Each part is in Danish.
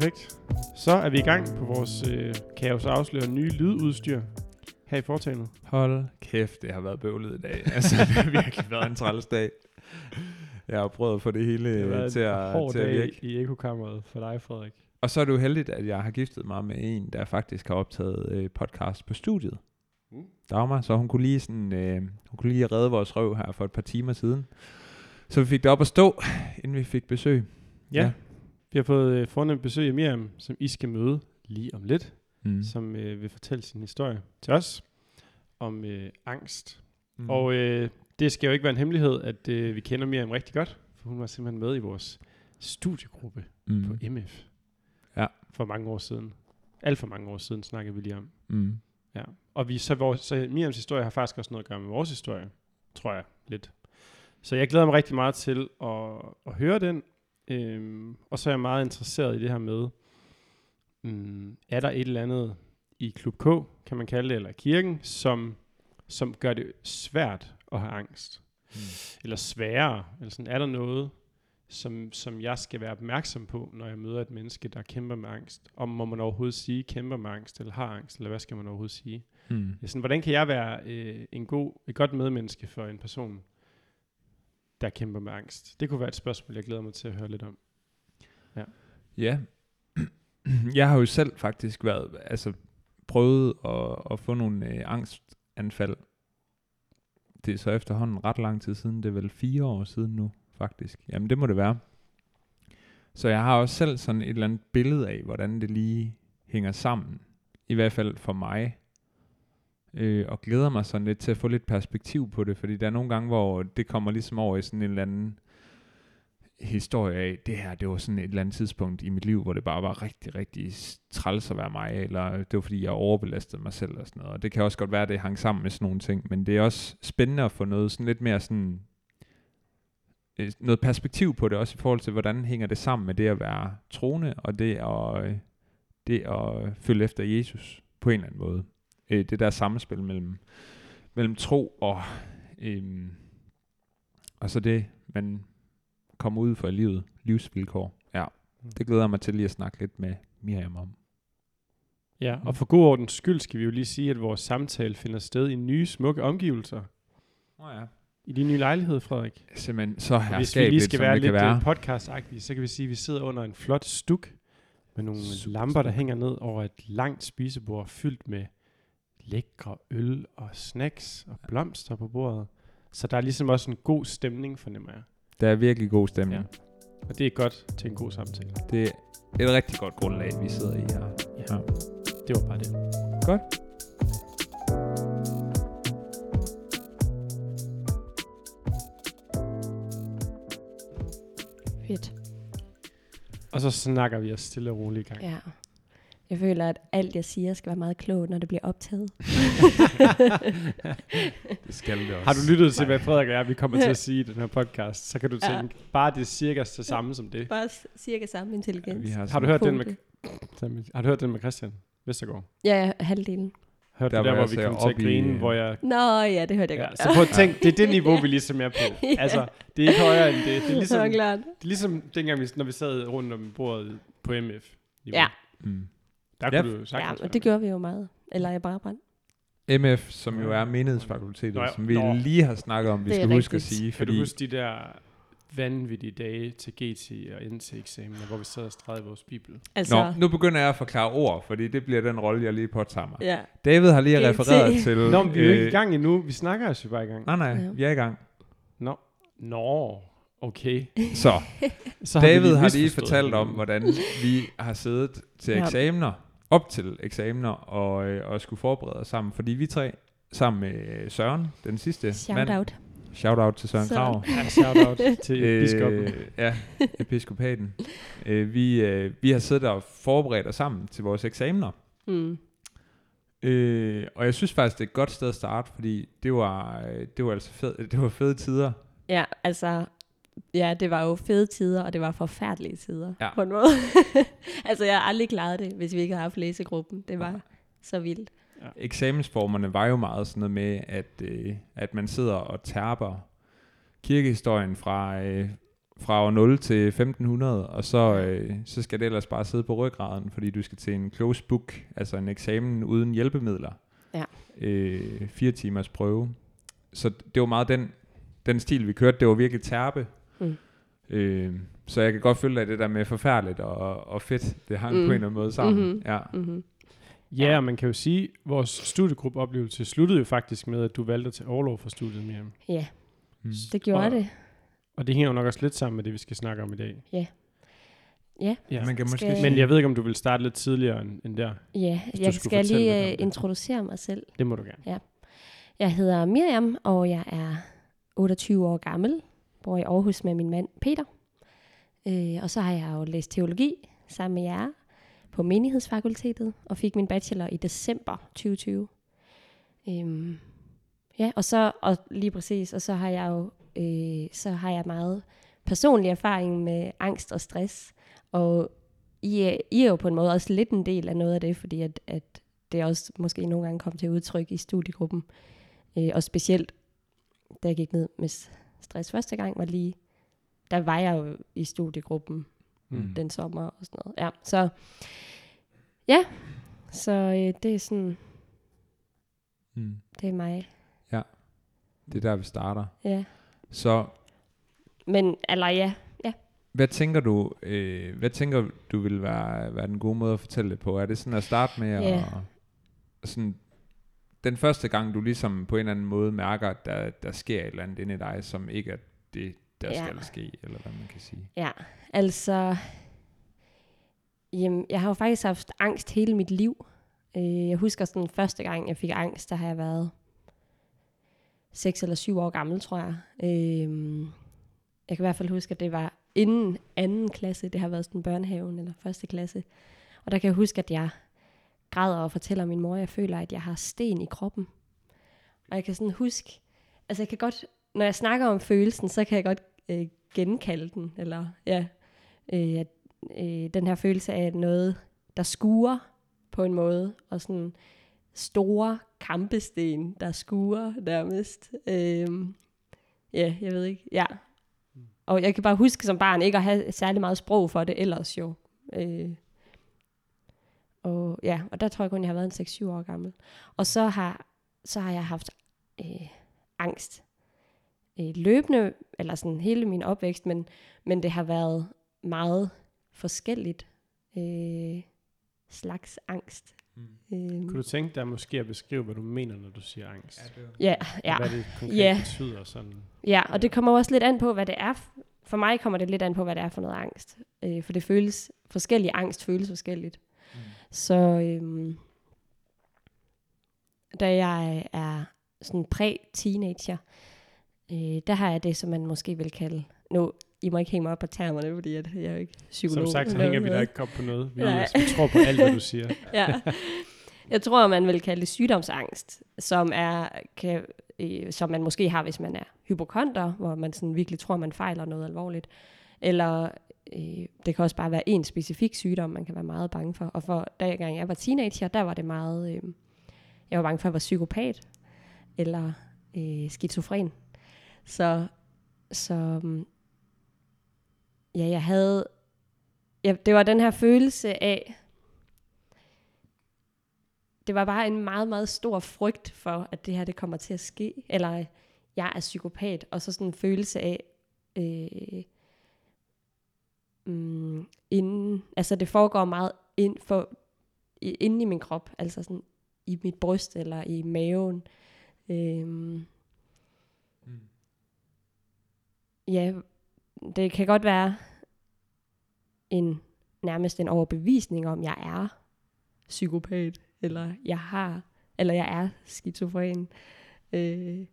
Perfekt. Så er vi i gang på vores øh, Kaos Afslører nye lydudstyr her i foretagendet. Hold kæft, det har været bøvlet i dag. Altså, det har virkelig været en træls dag. Jeg har prøvet at få det hele Det har været til at, hård til at virke. i ekokammeret for dig, Frederik. Og så er det jo heldigt, at jeg har giftet mig med en, der faktisk har optaget øh, podcast på studiet. Mm. Dagmar, så hun kunne lige sådan, øh, hun kunne lige redde vores røv her for et par timer siden. Så vi fik det op at stå, inden vi fik besøg. Ja, Ja. Vi har fået øh, fornemt besøg af Miriam, som I skal møde lige om lidt, Mm. som øh, vil fortælle sin historie til os om øh, angst. Mm. Og øh, det skal jo ikke være en hemmelighed, at øh, vi kender Miriam rigtig godt, for hun var simpelthen med i vores studiegruppe mm. på MF. Ja. For mange år siden. Alt for mange år siden snakkede vi lige om. Mm. Ja. Og vi, så, vores, så Miriams historie har faktisk også noget at gøre med vores historie, tror jeg lidt. Så jeg glæder mig rigtig meget til at, at høre den. Øhm, og så er jeg meget interesseret i det her med, mm, er der et eller andet i Klub K, kan man kalde det, eller kirken, som, som gør det svært at have angst? Mm. Eller sværere? Eller sådan, er der noget, som, som jeg skal være opmærksom på, når jeg møder et menneske, der kæmper med angst? Om må man overhovedet sige, kæmper med angst, eller har angst, eller hvad skal man overhovedet sige? Mm. Sådan, hvordan kan jeg være øh, en god, et godt medmenneske for en person, der kæmper med angst? Det kunne være et spørgsmål, jeg glæder mig til at høre lidt om. Ja. Jeg har jo selv faktisk været, altså prøvet at, at få nogle øh, angstanfald. Det er så efterhånden ret lang tid siden, det er vel fire år siden nu, faktisk. Jamen det må det være. Så jeg har også selv sådan et eller andet billede af, hvordan det lige hænger sammen. I hvert fald for mig. Øh, og glæder mig sådan lidt til at få lidt perspektiv på det, fordi der er nogle gange, hvor det kommer ligesom over i sådan en eller anden historie af, det her, det var sådan et eller andet tidspunkt i mit liv, hvor det bare var rigtig, rigtig træls at være mig, eller det var fordi, jeg overbelastede mig selv og sådan noget. Og det kan også godt være, at det hang sammen med sådan nogle ting, men det er også spændende at få noget sådan lidt mere sådan, øh, noget perspektiv på det, også i forhold til, hvordan hænger det sammen med det at være troende, og det at, øh, det at følge efter Jesus på en eller anden måde. Øh, Det der samspil mellem, mellem tro og, øhm, og så det, man kommer ud for i livet, livsvilkår. Ja, det glæder jeg mig til lige at snakke lidt med Miriam om. Ja, og for god ordens skyld skal vi jo lige sige, at vores samtale finder sted i nye, smukke omgivelser. Oh ja. I din nye lejlighed, Frederik. Simpelthen så Og Hvis vi herskabeligt, lige skal være lidt være. øh, podcastagtige, så kan vi sige, at vi sidder under en flot stuk med nogle Super lamper, der hænger ned over et langt spisebord fyldt med lækre øl og snacks og blomster på bordet. Så der er ligesom også en god stemning, fornemmer jeg. Der er virkelig god stemning. Ja. Og det er godt til en god samtale. Det er et rigtig godt grundlag, vi sidder i her. Ja. Det var bare det. Godt. Fedt. Og så snakker vi os stille og roligt i gang. Ja. Jeg føler, at alt jeg siger skal være meget klogt, når det bliver optaget. Det skal det også. Har du lyttet til, hvad Frederik og jeg vi kommer til at sige i den her podcast, så kan du Ja. tænke, bare det er cirka det samme som det. Bare cirka samme intelligens. Vi har, Har du hørt den med, har du hørt den med Christian Vestergaard? Ja, ja, halvdelen. Hørte Der, der, der hvor vi kom til at i, grine, hvor jeg... Nå, ja, det hørte jeg Ja, godt. så prøv at tænke, det er det niveau, vi ligesom er på. Ja. Altså, det er ikke højere end det. Det er det ligesom, det klart. er ligesom dengang, vi, når vi sad rundt om bordet på MF. Ja. Mm. Der Ja. kunne du jo Ja, sagtens og det gjorde vi jo meget. Eller jeg bare brændt. MF, som jo er menighedsfakultetet, Nå ja, som vi nå. lige har snakket om, vi Det skal huske at rigtigt. sige. Kan Fordi, du huske de der vanvittige dage til GT og NT-eksamener, hvor vi sad og stregede vores bibel? Altså, Nå, nu begynder jeg at forklare ord, fordi det bliver den rolle, jeg lige påtager mig. ja. David har lige GT. refereret til... Nå, men vi er jo ikke i øh, gang endnu. Vi snakker altså bare i gang. Nej, nej, Ja. vi er i gang. Nå. Nå, okay. Så, Så David vi har lige fortalt om, hvordan vi har siddet til Ja. eksamener, op til eksamener, og, øh, og skulle forberede os sammen. Fordi vi tre, sammen med øh, Søren, den sidste Shout mand. out. Shout out til Søren Søren. Krav. Ja, shout out til biskoppen. Øh, ja, episkopaten. øh, vi, øh, vi har siddet og forberedt os sammen til vores eksamener. Mm. Øh, og jeg synes faktisk, det er et godt sted at starte, fordi det var, øh, det var altså fed, det var fede tider. Ja, altså, ja, det var jo fede tider, og det var forfærdelige tider, Ja. på en måde. altså, jeg har aldrig klaret det, hvis vi ikke havde haft læsegruppen. Det var så vildt. Eksamensformerne var jo meget sådan noget med, at, øh, at man sidder og tærper kirkehistorien fra, øh, fra år 0 til 1500, og så, øh, så skal det ellers bare sidde på ryggraden, fordi du skal til en close book, altså en eksamen uden hjælpemidler. Ja. Øh, fire timers prøve. Så det var meget den, den stil, vi kørte. Det var virkelig terpe. Mm. Øh, så jeg kan godt følge dig det der med forfærdeligt og, og fedt. Det hang mm. På en eller anden måde sammen. Mhm. Ja. Mm-hmm. Ja, og man kan jo sige, at vores studiegruppeoplevelse sluttede jo faktisk med, at du valgte at tage overlov fra studiet, Miriam. Ja, Mm. det gjorde Og- det. Og det hænger jo nok også lidt sammen med det, vi skal snakke om i dag. Ja. Ja. Man kan måske Skal- Men jeg ved ikke, om du vil starte lidt tidligere end, end der. Ja, jeg skal lige det. introducere mig selv. Det må du gerne. Jeg hedder Miriam, og jeg er 28 år gammel. Bor i Aarhus med min mand Peter. Øh, og så har jeg jo læst teologi sammen med jer på menighedsfakultetet, og fik min bachelor i december 2020. Øhm, ja, og så og lige præcis, og så har jeg jo øh, så har jeg meget personlig erfaring med angst og stress, og I er, I er jo på en måde også lidt en del af noget af det, fordi at, at det også måske nogle gange kom til udtryk i studiegruppen. Øh, og specielt, da jeg gik ned med stress første gang, var lige, der var jeg jo i studiegruppen Mm. den sommer og sådan noget. Ja, så ja, så øh, det er sådan, Mm. det er mig. Det er der, vi starter. Ja. Så Men, eller ja, Hvad tænker du, øh, hvad tænker du vil være, være den gode måde at fortælle det på? Er det sådan at starte med Ja. at, sådan, den første gang du ligesom på en eller anden måde mærker, at der, der sker et eller andet inde i dig, som ikke er det, der Ja. skal ske, eller hvad man kan sige. ja, altså, jamen, jeg har jo faktisk haft angst hele mit liv. Øh, jeg husker sådan første gang, jeg fik angst, der har jeg været 6 eller 7 år gammel, tror jeg. Øh, jeg kan i hvert fald huske, at det var inden anden klasse. Det har været sådan børnehaven eller første klasse. Og der kan jeg huske, at jeg græder og fortæller min mor, at jeg føler, at jeg har sten i kroppen. Og jeg kan sådan huske, altså jeg kan godt, når jeg snakker om følelsen, så kan jeg godt øh, genkalde den, eller ja, øh, at, øh, den her følelse af noget, der skuer på en måde, og sådan store kampesten, der skuer nærmest. Øh, ja, jeg ved ikke, ja. Og jeg kan bare huske som barn ikke at have særlig meget sprog for det ellers jo. Øh, og ja, og der tror jeg kun, jeg har været en 6-7 år gammel. Og så har, så har jeg haft øh, angst øh, løbende, eller sådan hele min opvækst, men, men det har været meget forskelligt øh, slags angst. Mm. Øh, Kunne du tænke dig måske at beskrive, hvad du mener, når du siger angst? ja, ja. Og hvad det konkret Ja. betyder sådan? Ja, og det kommer også lidt an på, hvad det er. For mig kommer det lidt an på, hvad det er for noget angst. Øh, for det føles, forskellig angst føles forskelligt. Så øhm, da jeg er sådan præ-teenager, øh, der har jeg det, som man måske vil kalde, nu, I må ikke hænge mig op på termerne, fordi at jeg er jo ikke psykolog. Som sagt, så hænger vi der ikke op på noget. Vi, Nej. tror på alt, hvad du siger. ja. Jeg tror, man vil kalde det sygdomsangst, som er kan, øh, som man måske har, hvis man er hypokonter, hvor man sådan virkelig tror, man fejler noget alvorligt. Eller øh, det kan også bare være en specifik sygdom, man kan være meget bange for. Og for da gang jeg var teenager, der var det meget, øh, jeg var bange for at være psykopat, eller øh, skizofren. Så, så mm, ja, jeg havde, ja, det var den her følelse af, det var bare en meget, meget stor frygt for, at det her det kommer til at ske. Eller jeg er psykopat. Og så sådan en følelse af, øh, mm, inden, altså det foregår meget ind for, inde i min krop. Altså sådan i mit bryst eller i maven. Øh, Mm. ja, det kan godt være en nærmest en overbevisning om, jeg er psykopat, eller jeg har, eller jeg er skizofren. Øh,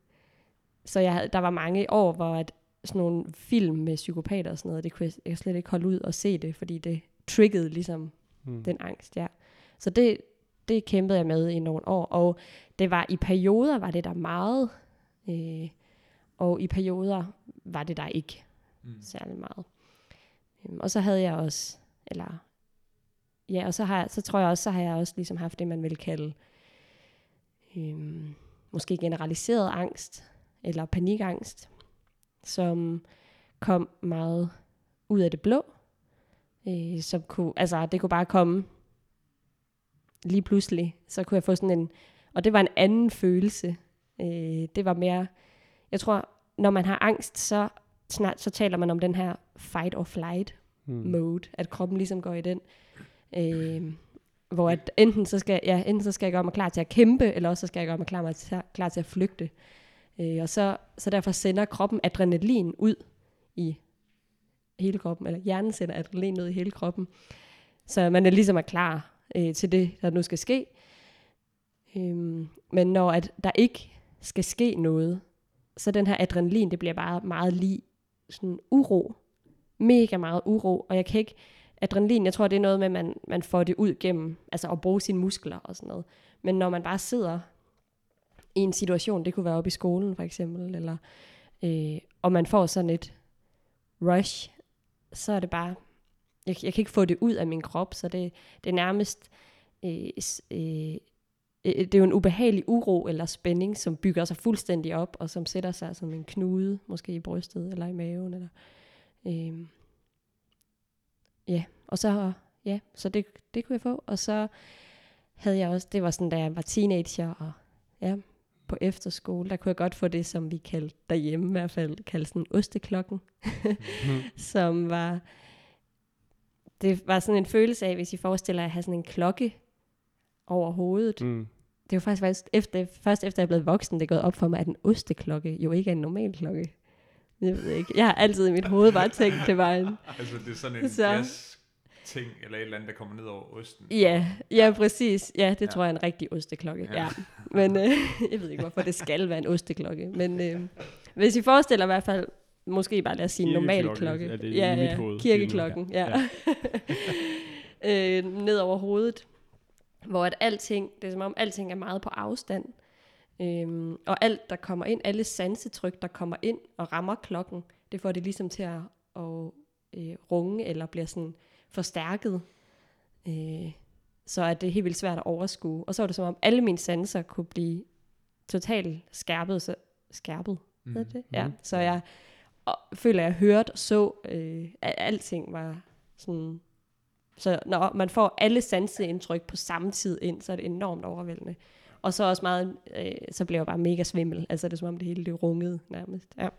så jeg, der var mange år, hvor at sådan nogle film med psykopater og sådan noget, det kunne jeg, jeg slet ikke holde ud og se det, fordi det triggede ligesom Mm. den angst, ja. Så det, det kæmpede jeg med i nogle år, og det var i perioder, var det der meget, øh, og i perioder var det der ikke Mm. særlig meget. Øhm, og så havde jeg også, eller ja, og så, har, jeg- så tror jeg også, så har jeg også ligesom haft det, man vil kalde øhm, måske generaliseret angst, eller panikangst, som kom meget ud af det blå, øh, som kunne, altså det kunne bare komme lige pludselig, så kunne jeg få sådan en, og det var en anden følelse. Øh, det var mere, jeg tror, når man har angst, så, snart, så taler man om den her fight or flight Mm. mode, at kroppen ligesom går i den. Øh, hvor at enten så skal, ja, enten så skal jeg gøre mig klar til at kæmpe, eller også så skal jeg gøre mig klar, mig til, klar til at flygte. Øh, og så, så derfor sender kroppen adrenalin ud i hele kroppen, eller hjernen sender adrenalin ned i hele kroppen. Så man er ligesom er klar øh, til det, der nu skal ske. Øhm, men når at der ikke skal ske noget, så den her adrenalin, det bliver bare meget lige sådan uro. Mega meget uro, og jeg kan ikke, adrenalin, jeg tror, det er noget med, at man, man får det ud gennem, altså at bruge sine muskler og sådan noget. Men når man bare sidder i en situation, det kunne være oppe i skolen for eksempel, eller, øh, og man får sådan et rush, så er det bare, jeg, jeg kan ikke få det ud af min krop, så det, det er nærmest, øh, øh, øh, det er jo en ubehagelig uro eller spænding, som bygger sig fuldstændig op, og som sætter sig som en knude, måske i brystet eller i maven. Eller, øh, ja, og så, ja, så det, det kunne jeg få. Og så havde jeg også, det var sådan, da jeg var teenager, og ja, på efterskole, der kunne jeg godt få det, som vi kaldte derhjemme i hvert fald, kaldte sådan osteklokken, som var, det var sådan en følelse af, hvis I forestiller jer at have sådan en klokke over hovedet. Mm. Det var faktisk, faktisk efter, først efter jeg er blevet voksen, det er gået op for mig, at en osteklokke jo ikke er en normal klokke. Jeg ved ikke. Jeg har altid i mit hoved bare tænkt, det var en... Altså, det er sådan en Så- ting, eller et eller andet, der kommer ned over osten. Ja, ja, præcis. Ja, det Ja. tror jeg er en rigtig osteklokke. Ja. Ja. Men øh, jeg ved ikke, hvorfor det skal være en osteklokke. Men øh, hvis I forestiller i hvert fald, måske bare lad os sige en normal klokke. er det i ja, mit ja, hoved. kirkeklokken, ja. ja. øh, ned over hovedet. Hvor at alting, det er som om alting er meget på afstand. Øhm, og alt, der kommer ind, alle sansetryk, der kommer ind og rammer klokken, det får det ligesom til at, at øh, runge, eller bliver sådan forstærket. Øh, så er det helt vildt svært at overskue. Og så var det som om, alle mine sanser kunne blive totalt skærpet. Så, skærpet? Mm. Mm. Det? Ja, så jeg og, føler, jeg hørte og så, øh, at alting var sådan... Så når man får alle sanseindtryk på samme tid ind, så er det enormt overvældende. Og så også meget, øh, så blev jeg bare mega svimmel. Altså det er som om det hele det rungede nærmest. Ja.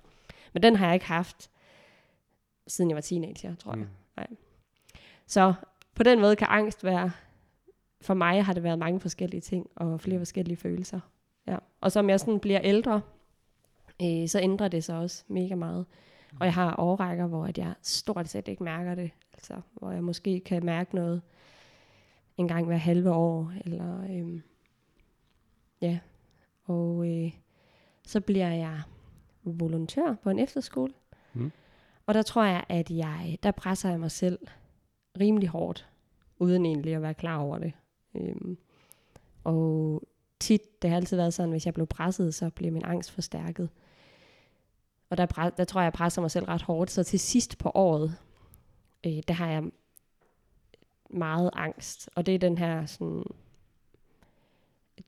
Men den har jeg ikke haft, siden jeg var teenager, tror jeg. Mm. Så på den måde kan angst være, for mig har det været mange forskellige ting, og flere forskellige følelser. Ja. Og som jeg sådan bliver ældre, øh, så ændrer det sig også mega meget. Og jeg har overrækker, hvor at jeg stort set ikke mærker det. Altså, hvor jeg måske kan mærke noget en gang hver halve år. Eller, øhm, ja. Og øh, så bliver jeg volontør på en efterskole. Mm. Og der tror jeg, at jeg, der presser jeg mig selv rimelig hårdt, uden egentlig at være klar over det. Øhm, og tit, det har altid været sådan, hvis jeg blev presset, så blev min angst forstærket. Og der, der tror jeg, jeg presser mig selv ret hårdt. Så til sidst på året, øh, der har jeg meget angst. Og det er den her sådan,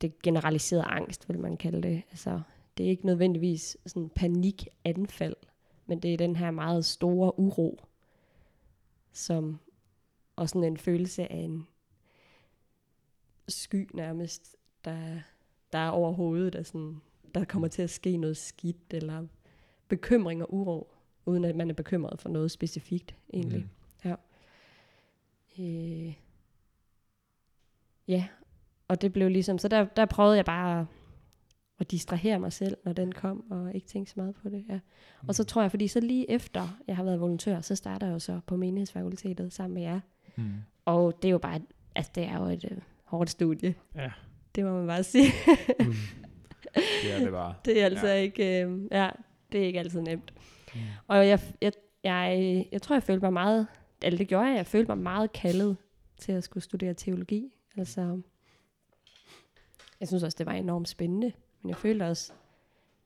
det generaliserede angst, vil man kalde det. Altså, det er ikke nødvendigvis sådan panikanfald, men det er den her meget store uro, som og sådan en følelse af en sky nærmest, der, der er over hovedet, der, sådan, der kommer til at ske noget skidt, eller bekymring og uro, uden at man er bekymret for noget specifikt egentlig. Mm. Øh, ja, og det blev ligesom, så der, der prøvede jeg bare at, at distrahere mig selv, når den kom, og ikke tænke så meget på det. Ja. Og så tror jeg, fordi så lige efter jeg har været volontør, så starter jeg jo så på menighedsfakultetet sammen med jer. Mm. Og det er jo bare, altså det er jo et øh, hårdt studie. Ja. Det må man bare sige. Mm. Det er det bare. det er altså Ja. ja. ikke, øh, ja, det er ikke altid nemt. Mm. Og jeg, jeg, jeg, jeg tror, jeg følte mig meget, eller det gjorde jeg, jeg følte mig meget kaldet til at skulle studere teologi. Altså, jeg synes også, det var enormt spændende, men jeg følte også,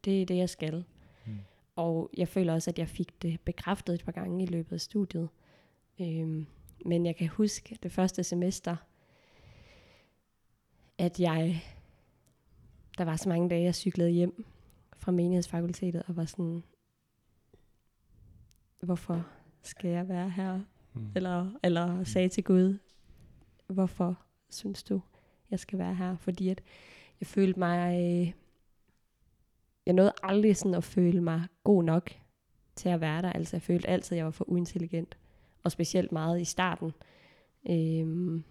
det er det, jeg skal. Mm. Og jeg føler også, at jeg fik det bekræftet et par gange i løbet af studiet. Øhm, men jeg kan huske det første semester, at jeg, der var så mange dage, jeg cyklede hjem fra menighedsfakultetet og var sådan, hvorfor skal jeg være her? Mm. Eller, eller sagde til Gud, hvorfor synes du, jeg skal være her? Fordi at jeg følte mig, jeg nåede aldrig sådan at føle mig god nok til at være der. Altså jeg følte altid, at jeg var for uintelligent. Og specielt meget i starten. Øhm,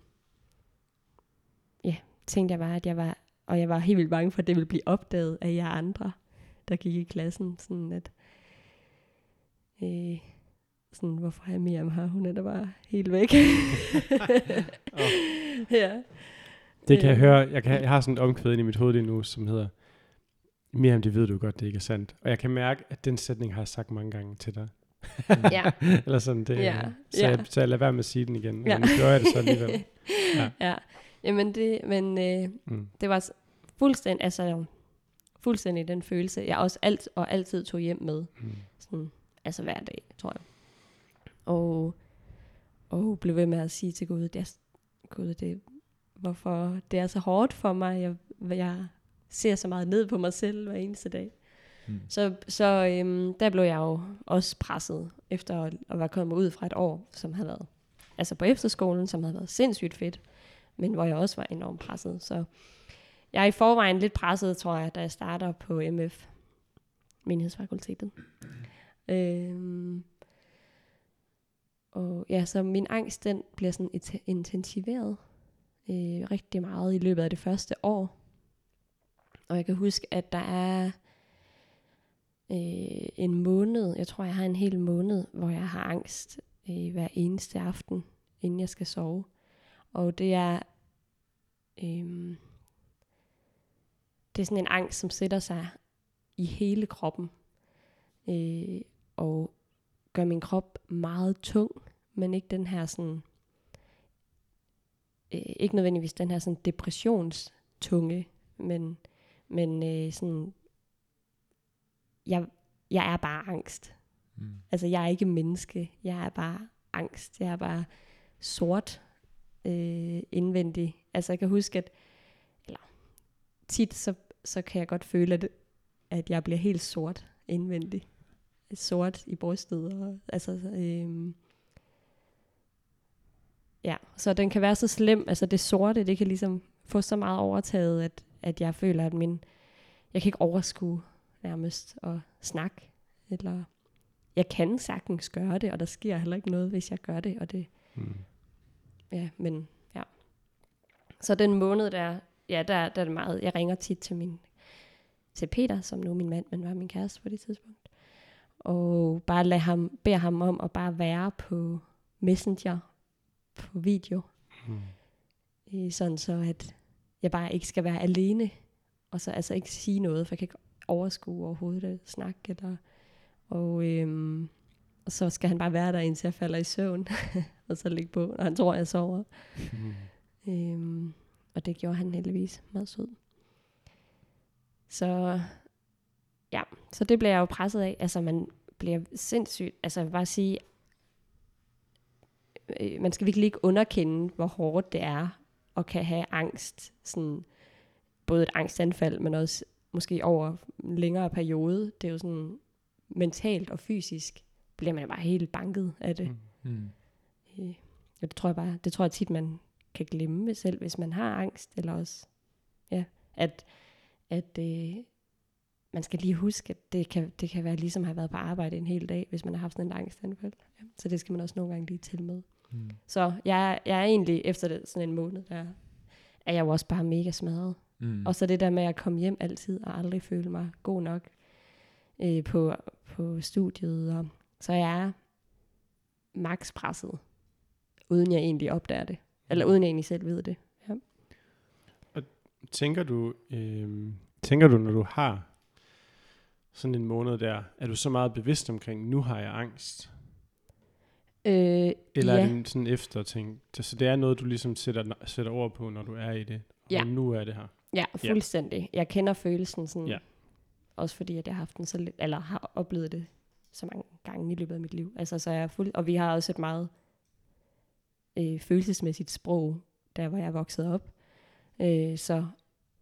ja, tænkte jeg bare, at jeg var, og jeg var helt vildt bange for, at det ville blive opdaget af jer andre, der gik i klassen. Sådan at, øh, sådan, hvorfor er Miriam her? Hun er da bare helt væk. oh. ja. Det kan jeg Øh. høre. Jeg, kan, jeg har sådan et omkvæd i mit hoved lige nu, som hedder, Miriam, det ved du godt, det ikke er sandt. Og jeg kan mærke, at den sætning har jeg sagt mange gange til dig. Ja. Eller sådan, det, Ja, så, ja. Jeg, så jeg lader være med at sige den igen. Ja. Nu gør jeg det så alligevel. Ja. Ja. ja. Jamen det, men øh, Mm. det var fuldstændig, altså fuldstændig den følelse, jeg også alt og altid tog hjem med. Mm. Sådan, altså hver dag, tror jeg. Og, og blev ved med at sige til Gud, jeg, Gud det, hvorfor det er så hårdt for mig. Jeg, jeg ser så meget ned på mig selv hver eneste dag. Mm. Så, så øhm, der blev jeg jo også presset, efter at, at være kommet ud fra et år, som havde været, altså på efterskolen, som havde været sindssygt fedt, men hvor jeg også var enormt presset. Så jeg er i forvejen lidt presset, tror jeg, da jeg starter på MF, menighedsfakultetet. Øhm, og ja, så min angst, den bliver sådan intensiveret øh, rigtig meget i løbet af det første år. Og jeg kan huske, at der er øh, en måned, jeg tror, jeg har en hel måned, hvor jeg har angst øh, hver eneste aften, inden jeg skal sove. Og det er, øh, det er sådan en angst, som sætter sig i hele kroppen, øh, og gør min krop meget tung, men ikke den her sådan, øh, ikke nødvendigvis den her sådan depressionstunge, men, men øh, sådan, jeg, jeg er bare angst. Mm. Altså, jeg er ikke menneske. Jeg er bare angst. Jeg er bare sort øh, indvendig. Altså, jeg kan huske, at eller, tit så, så kan jeg godt føle, at, at jeg bliver helt sort indvendig. Sort i brystet. Og, altså, øh, ja, så den kan være så slem. Altså, det sorte, det kan ligesom få så meget overtaget, at, at jeg føler, at min, jeg kan ikke overskue nærmest at snakke, eller jeg kan sagtens gøre det, og der sker heller ikke noget, hvis jeg gør det, og det, Mm. ja, men ja. Så den måned der, ja, der, der er det meget, jeg ringer tit til min, til Peter, som nu er min mand, men var min kæreste på det tidspunkt, og bare lade ham, bede ham om at bare være på Messenger, på video, Mm. øh, sådan så at jeg bare ikke skal være alene, og så altså ikke sige noget, for jeg kan ikke overskue overhovedet at snakke, eller, og, øhm, og så skal han bare være der, indtil jeg falder i søvn, og så ligge på, når han tror, jeg sover. Mm. Øhm, og det gjorde han heldigvis meget sød. Så ja, så det bliver jeg jo presset af. Altså man bliver sindssygt, altså jeg vil bare sige, øh, man skal virkelig ikke underkende, hvor hårdt det er, at kan have angst, sådan, både et angstanfald, men også måske over en længere periode. Det er jo sådan, mentalt og fysisk bliver man bare helt banket af det. Mm. Mm. Øh, og det tror jeg bare, det tror jeg tit, man kan glemme selv, hvis man har angst, eller også, ja, at, at øh, man skal lige huske, at det kan, det kan være ligesom at have været på arbejde en hel dag, hvis man har haft sådan en angstanfald. Ja, så det skal man også nogle gange lige til med. Mm. Så jeg, jeg er egentlig, efter det, sådan en måned, der er jeg jo også bare mega smadret. Mm. Og så det der med at komme hjem altid, og aldrig føle mig god nok øh, på, på studiet. Og, så jeg er max presset, uden jeg egentlig opdager det. Eller uden jeg egentlig selv ved det. Ja. Tænker du, øh, tænker du, når du har sådan en måned der, er du så meget bevidst omkring, nu har jeg angst? Øh, Eller ja. er det sådan efter ting? Så det er noget, du ligesom sætter, sætter ord på, når du er i det? Ja. Og nu er det her. Ja, fuldstændig. Jeg kender følelsen sådan, Ja. også fordi at jeg har haft den så lidt, eller har oplevet det så mange gange i løbet af mit liv. Altså, så er jeg fuld, og vi har også et meget øh, følelsesmæssigt sprog, der hvor jeg er vokset op. Øh, så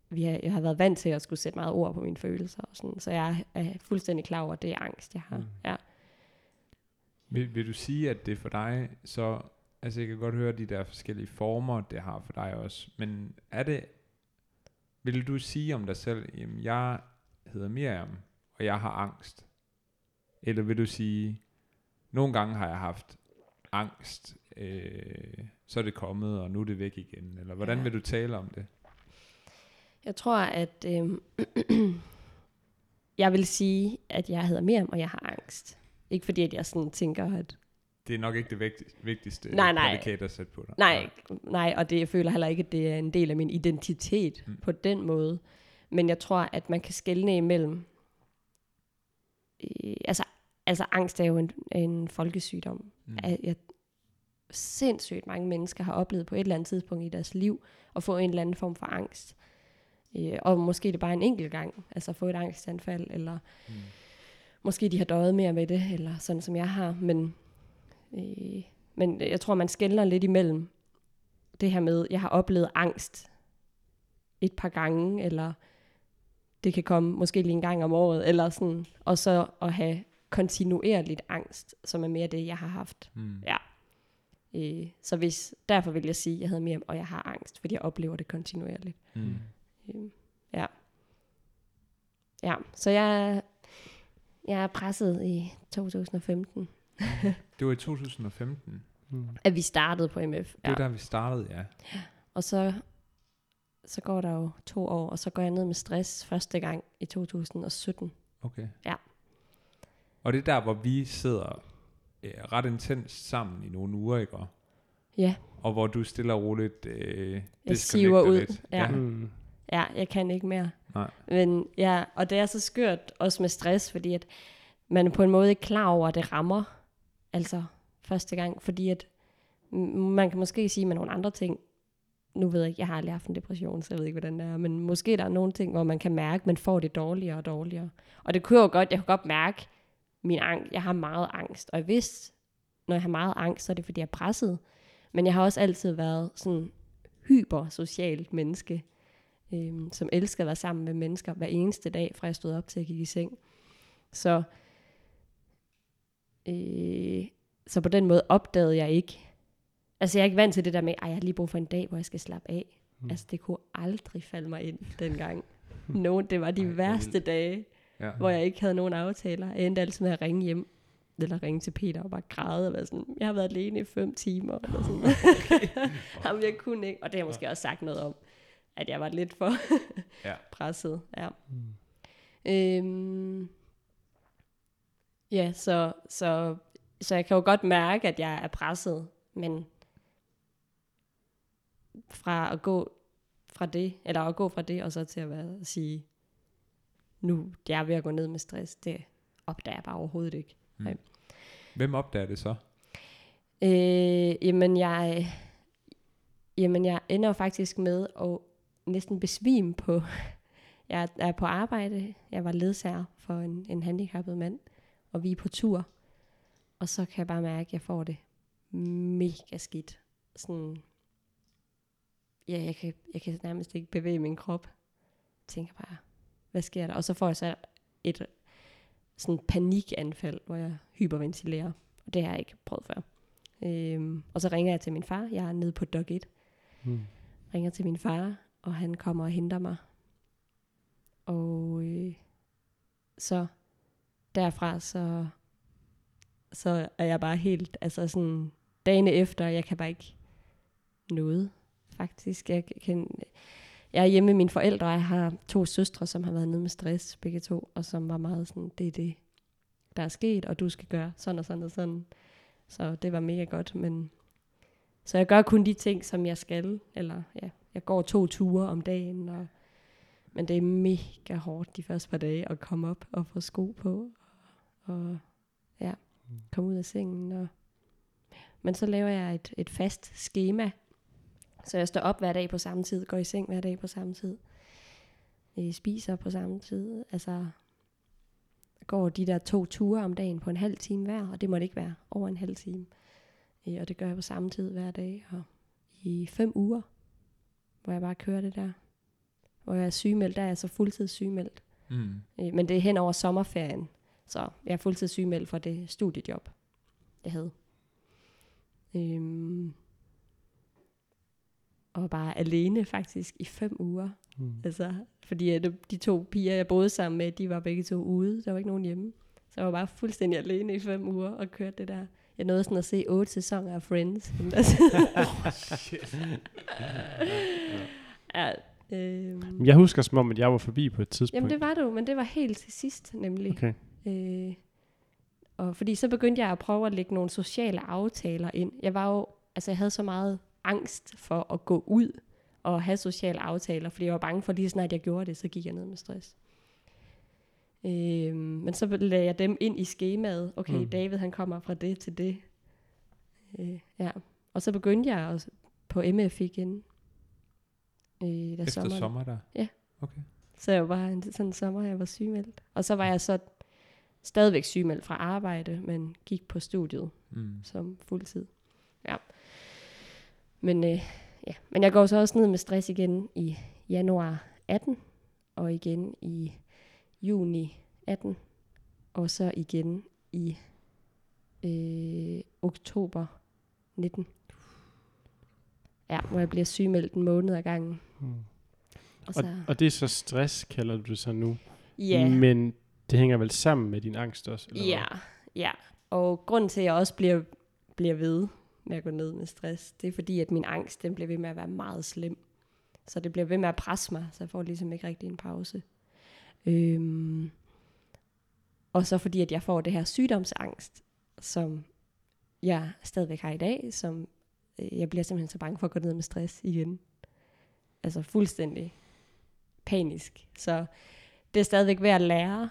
vi har, jeg har været vant til at skulle sætte meget ord på mine følelser. Og sådan, så jeg er, fuldstændig klar over, at det er angst, jeg har. Mm. Mm. Ja. Vil, vil du sige, at det for dig så... Altså, jeg kan godt høre de der forskellige former, det har for dig også. Men er det... Vil du sige om dig selv, jamen, jeg hedder Miriam, og jeg har angst? Eller vil du sige, nogle gange har jeg haft angst, øh, så er det kommet, og nu er det væk igen? Eller hvordan Ja. vil du tale om det? Jeg tror, at øh, jeg vil sige, at jeg hedder Miriam, og jeg har angst. Ikke fordi, at jeg sådan tænker, at Det er nok ikke det vigtigste, vigtigste Nej, nej. prædikat at sætte på dig. nej, nej, og det, jeg føler heller ikke, at det er en del af min identitet Mm. på den måde. Men jeg tror, at man kan skelne imellem. Øh, altså, altså, angst er jo en, en folkesygdom. Mm. at jeg, sindssygt mange mennesker har oplevet på et eller andet tidspunkt i deres liv at få en eller anden form for angst. Øh, og måske det er bare en enkelt gang, altså få et angstanfald, eller Mm. måske de har døjet mere med det, eller sådan som jeg har. Men, øh, men jeg tror, man skældner lidt imellem det her med, jeg har oplevet angst et par gange, eller det kan komme måske lige en gang om året, eller sådan, og så at have kontinuerligt angst, som er mere det, jeg har haft. Mm. Ja. Øh, så hvis, derfor vil jeg sige, at jeg havde mere, og jeg har angst, fordi jeg oplever det kontinuerligt. Mm. Øh, ja. Ja, så jeg, jeg er presset i 2015, Det var i 2015. Mm. at vi startede på MF. Det var der, vi startede, ja. Og så, så går der jo to år, og så går jeg ned med stress første gang i 2017. Okay. Ja. Og det er der, hvor vi sidder øh, ret intens sammen i nogle uger, ikke? Ja, Og hvor du stille og roligt øh, jeg siver ud. lidt. Ja. Mm. ja, jeg kan ikke mere. Nej. Men ja, og det er så skørt, også med stress, fordi at man er på en måde ikke klar over, at det rammer, altså første gang, fordi at man kan måske sige med nogle andre ting, nu ved jeg ikke, jeg har aldrig haft en depression, så jeg ved ikke, hvordan det er, men måske der er nogle ting, hvor man kan mærke, at man får det dårligere og dårligere. Og det kunne jo godt, jeg kunne godt mærke min angst, jeg har meget angst, og jeg vidste, når jeg har meget angst, så er det, fordi jeg er presset, men jeg har også altid været sådan hypersocialt menneske, øhm, som elsker at være sammen med mennesker hver eneste dag, fra jeg stod op til at gik i seng. Så, øh, så på den måde opdagede jeg ikke, altså jeg er ikke vant til det der med, at jeg har lige brug for en dag, hvor jeg skal slappe af. Mm. Altså det kunne aldrig falde mig ind dengang. Nogen, det var de Ej, værste vildt. dage, Ja. hvor jeg ikke havde nogen aftaler. Jeg endte altid med at ringe hjem, eller ringe til Peter og bare græde og være sådan, jeg har været alene i fem timer. Eller sådan. Jamen, jeg kunne ikke. Og det har jeg måske også sagt noget om, at jeg var lidt for Ja. presset. Ja. Mm. Øhm, ja, så, så, så jeg kan jo godt mærke, at jeg er presset, men fra at gå fra det, eller at gå fra det, og så til at være, at sige, nu jeg er ved at gå ned med stress, det opdager jeg bare overhovedet ikke. Hvem opdager det så? Øh, jamen, jeg, jamen, jeg ender jo faktisk med at næsten besvime på, jeg er på arbejde, jeg var ledsager for en, en handicappet mand, og vi er på tur, og så kan jeg bare mærke, at jeg får det mega skidt. Sådan, ja, jeg kan, jeg kan nærmest ikke bevæge min krop. Jeg tænker bare, hvad sker der? Og så får jeg så et sådan panikanfald, hvor jeg hyperventilerer. Og det har jeg ikke prøvet før. Øhm, og så ringer jeg til min far. Jeg er nede på dog 1. Mm. Ringer til min far, og han kommer og henter mig. Og øh, så derfra, så, så er jeg bare helt, altså sådan, dagene efter, jeg kan bare ikke noget, faktisk. Jeg, kan, jeg er hjemme med mine forældre, og jeg har to søstre, som har været nede med stress, begge to, og som var meget sådan, det er det, der er sket, og du skal gøre sådan og sådan og sådan. Så det var mega godt, men så jeg gør kun de ting, som jeg skal, eller ja, jeg går to ture om dagen, og, men det er mega hårdt de første par dage at komme op og få sko på, og, ja, komme ud af sengen. Og, men så laver jeg et, et fast schema, så jeg står op hver dag på samme tid, går i seng hver dag på samme tid, øh, spiser på samme tid, altså går de der to ture om dagen på en halv time hver, og det må det ikke være over en halv time. Øh, og det gør jeg på samme tid hver dag, og i fem uger, hvor jeg bare kører det der. Hvor jeg er sygemeldt, der er jeg så fuldtids sygemeldt. Mm. Øh, men det er hen over sommerferien, så jeg er fuldtids sygemeldt for det studiejob. jeg havde. Øhm, og bare alene faktisk i fem uger. Mm. Altså, fordi at de to piger, jeg boede sammen med, de var begge to ude. Der var ikke nogen hjemme. Så jeg var bare fuldstændig alene i fem uger og kørte det der. Jeg nåede sådan at se otte sæsoner af Friends. ja, øhm. Jeg husker som om, at jeg var forbi på et tidspunkt. Jamen det var du, men det var helt til sidst nemlig. Okay. Øh, og fordi så begyndte jeg at prøve at lægge nogle sociale aftaler ind. Jeg var jo, altså jeg havde så meget angst for at gå ud og have sociale aftaler, fordi jeg var bange for lige snart jeg gjorde det, så gik jeg ned med stress. Øh, men så lagde jeg dem ind i skemaet. Okay, Mm. David han kommer fra det til det. Øh, ja. Og så begyndte jeg også på MF igen. Øh, da Efter sommer der? Ja. Okay. Så jeg var en sådan en sommer, jeg var sygemeldt. Og så var jeg så stadigvæk sygemeldt fra arbejde, men gik på studiet Mm. som fuldtid. Ja. Men, øh, ja. men jeg går så også ned med stress igen i januar 18, og igen i juni 18, og så igen i øh, oktober 19. Ja, hvor jeg bliver sygemeldt en måned ad gangen. Mm. Og Og, så, og det er så stress, kalder du det så nu. ja. Men det hænger vel sammen med din angst også? Eller Ja, ja. Og grunden til, at jeg også bliver, bliver ved med at gå ned med stress, det er fordi, at min angst, den bliver ved med at være meget slem. Så det bliver ved med at presse mig, så jeg får ligesom ikke rigtig en pause. Øhm, og så fordi, at jeg får det her sygdomsangst, som jeg stadigvæk har i dag, som øh, jeg bliver simpelthen så bange for at gå ned med stress igen. Altså fuldstændig panisk. Så det er stadigvæk ved at lære,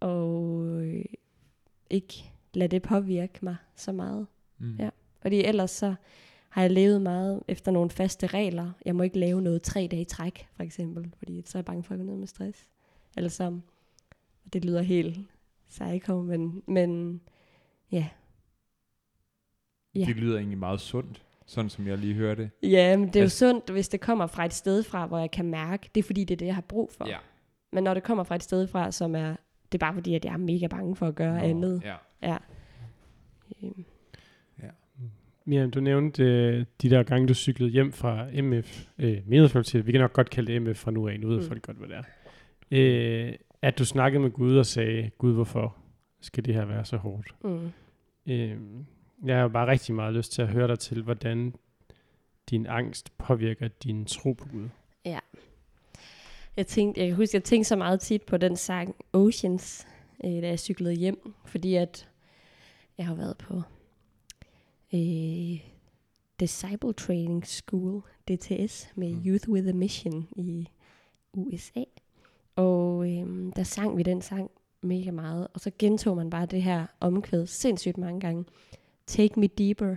og øh, ikke lade det påvirke mig så meget. Mm. Ja. Fordi ellers så har jeg levet meget efter nogle faste regler. Jeg må ikke lave noget tre dage i træk, for eksempel, fordi så er jeg bange for at gå ned med stress. Eller som, det lyder helt psycho, men, men ja. Ja. Det lyder egentlig meget sundt, sådan som jeg lige hørte. Ja, men det er jo Altså- sundt, hvis det kommer fra et sted fra, hvor jeg kan mærke, det er fordi, det er det, jeg har brug for. Ja. Men når det kommer fra et sted fra, som er, det er bare fordi, at jeg er mega bange for at gøre Nå, andet. Ja. Ja. Øhm, Miriam, du nævnte øh, de der gange, du cyklede hjem fra MF, øh, Menighedsfakultetet. Vi kan nok godt kalde det MF fra nu af, nu ved Mm. folk godt, hvad det er. Øh, at du snakkede med Gud og sagde, Gud, hvorfor skal det her være så hårdt? mm. Øh, jeg har bare rigtig meget lyst til at høre dig til, hvordan din angst påvirker din tro på Gud. Jeg, tænkte, jeg kan huske, jeg tænkte så meget tit på den sang Oceans, øh, da jeg cyklede hjem, fordi at jeg har været på øh, Disciple Training School, DTS, med Mm. Youth with a Mission i USA. Og øh, der sang vi den sang mega meget, og så gentog man bare det her omkvæd sindssygt mange gange. Take me deeper,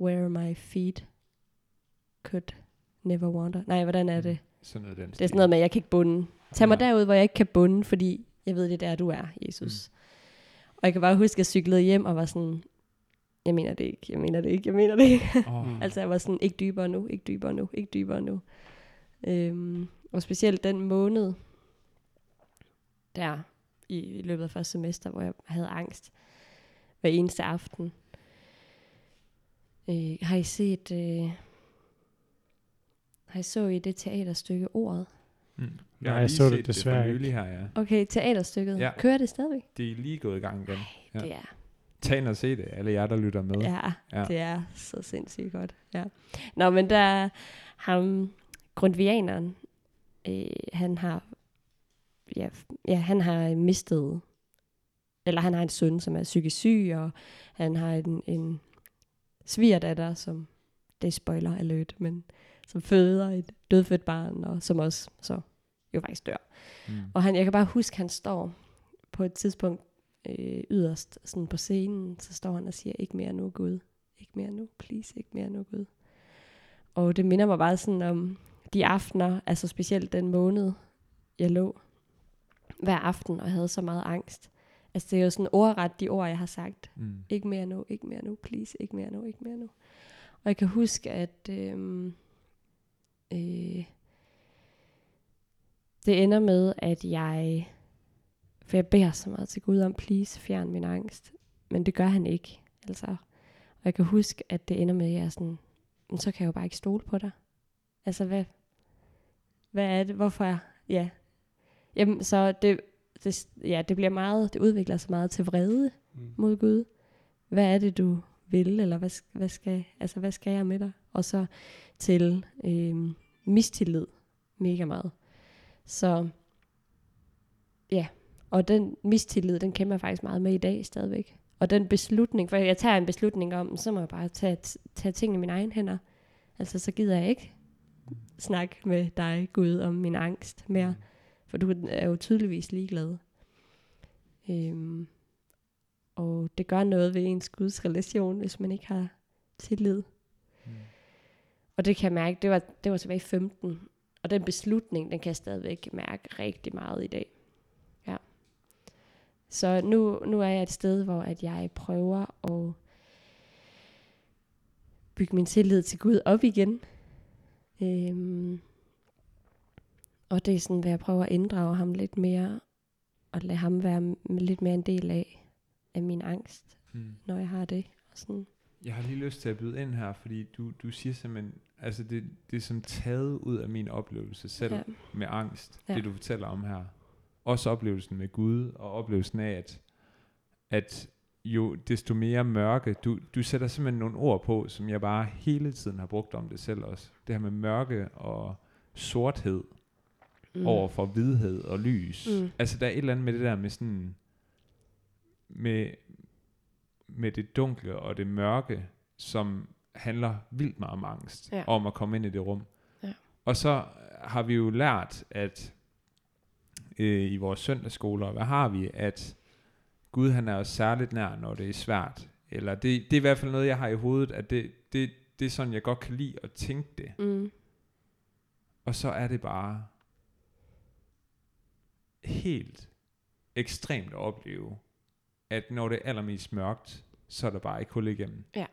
where my feet could never wander. Nej, hvordan er det? Sådan noget den Det er sådan noget med, at jeg kan ikke bunde. Tag mig Ja. derud, hvor jeg ikke kan bunde, fordi jeg ved, det er der, du er, Jesus. Mm. Og jeg kan bare huske, at jeg cyklede hjem og var sådan, jeg mener det ikke, jeg mener det ikke, jeg mener det ikke. Oh. Altså jeg var sådan, ikke dybere nu, ikke dybere nu, ikke dybere nu. Øhm, og specielt den måned, der i, i løbet af første semester, hvor jeg havde angst hver eneste aften. Øh, har I set, øh, har I så i det teaterstykke Ordet? Mm. Nej, Jeg har jeg så det desværre det nylig her, ja. Okay, teaterstykket. Ja. Kører det stadigvæk? Det er lige gået i gang igen. Ja. Det er Tag ind og se det, alle jer, der lytter med. Ja, Ja. ja, det er så sindssygt godt. Ja. Nå, men der er ham, grundvianeren, øh, han har, ja, ja, han har mistet, eller han har en søn, som er psykisk syg, og han har en, en svigerdatter, som, det er spoiler alert, men som føder et dødfødt barn, og som også så jo faktisk dør. Mm. Og han, jeg kan bare huske, han står på et tidspunkt øh, yderst sådan på scenen, så står han og siger, ikke mere nu, Gud. Ikke mere nu, please, ikke mere nu, Gud. Og det minder mig bare sådan om de aftener, altså specielt den måned, jeg lå hver aften og havde så meget angst. Altså det er jo sådan ordret de ord, jeg har sagt. Mm. Ikke mere nu, ikke mere nu, please, ikke mere nu, ikke mere nu. Og jeg kan huske, at øhm, øh, det ender med, at jeg, for jeg beder så meget til Gud om, please, fjern min angst. Men det gør han ikke. Altså, og jeg kan huske, at det ender med, at jeg er sådan, "Men så kan jeg jo bare ikke stole på dig. Altså, hvad, hvad er det? Hvorfor er Ja. Jamen, så det, det, ja, det bliver meget, det udvikler sig meget til vrede Mm. mod Gud. Hvad er det, du vil, eller hvad, hvad, skal, altså, hvad skal jeg med dig? Og så til øh, mistillid mega meget. Så ja, og den mistillid, den kæmper jeg faktisk meget med i dag stadigvæk. Og den beslutning, for jeg tager en beslutning om, så må jeg bare tage, tage tingene i mine egne hænder. Altså, så gider jeg ikke snakke med dig, Gud, om min angst mere. For du er jo tydeligvis ligeglad. Øhm, og det gør noget ved ens Guds relation, hvis man ikke har tillid. Og det kan jeg mærke, det var, det var tilbage i 15. Og den beslutning, den kan jeg stadigvæk mærke rigtig meget i dag. Ja. Så nu, nu er jeg et sted, hvor at jeg prøver at bygge min tillid til Gud op igen. Øhm, og det er sådan, hvad jeg prøver at inddrage ham lidt mere, og lade ham være lidt mere en del af, af min angst, Mm. når jeg har det. Og sådan, Jeg har lige lyst til at byde ind her, fordi du, du siger simpelthen, altså det, det er som taget ud af min oplevelse selv ja. med angst, Ja. det du fortæller om her. Også oplevelsen med Gud, og oplevelsen af, at, at jo desto mere mørke, du, du sætter simpelthen nogle ord på, som jeg bare hele tiden har brugt om det selv også. Det her med mørke og sorthed mm. over for hvidhed og lys. Mm. Altså der er et eller andet med det der med sådan, med, med det dunkle og det mørke, som handler vildt meget om angst, Ja. om at komme ind i det rum. Ja. Og så har vi jo lært, at øh, i vores søndagsskoler, hvad har vi, at Gud han er os særligt nær, når det er svært. Eller det, det er i hvert fald noget, jeg har i hovedet, at det, det, det er sådan, jeg godt kan lide at tænke det. Mm. Og så er det bare helt ekstremt at opleve, at når det er allermest mørkt, så er der bare ikke hul igennem. Ja.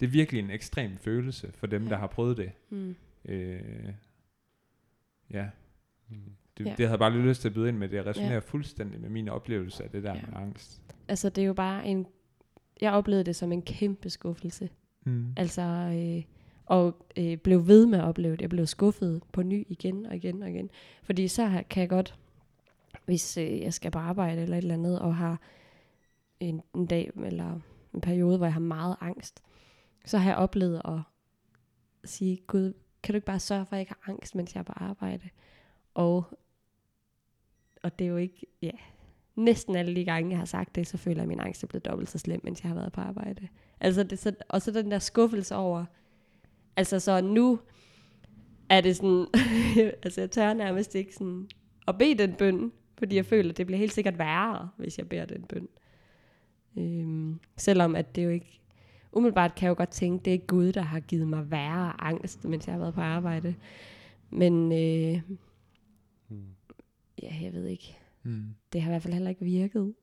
Det er virkelig en ekstrem følelse for dem, Ja. der har prøvet det. Mm. Øh, ja, Mm. det, Ja. det havde jeg bare lige lyst til at byde ind med. Det resonerer Ja. fuldstændig med min oplevelse af det der Ja. ja. med angst. Altså, det er jo bare en... Jeg oplevede det som en kæmpe skuffelse. Mm. Altså, øh, og øh, blev ved med at opleve det. Jeg blev skuffet på ny igen og igen og igen. Fordi så kan jeg godt, hvis øh, jeg skal på arbejde eller et eller andet, og har en, en dag eller en periode, hvor jeg har meget angst, så har jeg oplevet at sige, Gud, kan du ikke bare sørge for, at jeg ikke har angst, mens jeg er på arbejde? Og, og det er jo ikke, ja, næsten alle de gange, jeg har sagt det, så føler jeg, at min angst er blevet dobbelt så slem, mens jeg har været på arbejde. Altså, det, så, og så den der skuffelse over, altså så nu er det sådan, altså jeg tør nærmest ikke sådan at bede den bøn, fordi jeg føler, at det bliver helt sikkert værre, hvis jeg beder den bøn. Øhm, selvom at det jo ikke, umiddelbart kan jeg jo godt tænke, det er Gud, der har givet mig værre angst, mens jeg har været på arbejde. Men øh, Mm. ja, jeg ved ikke, Mm. det har i hvert fald heller ikke virket.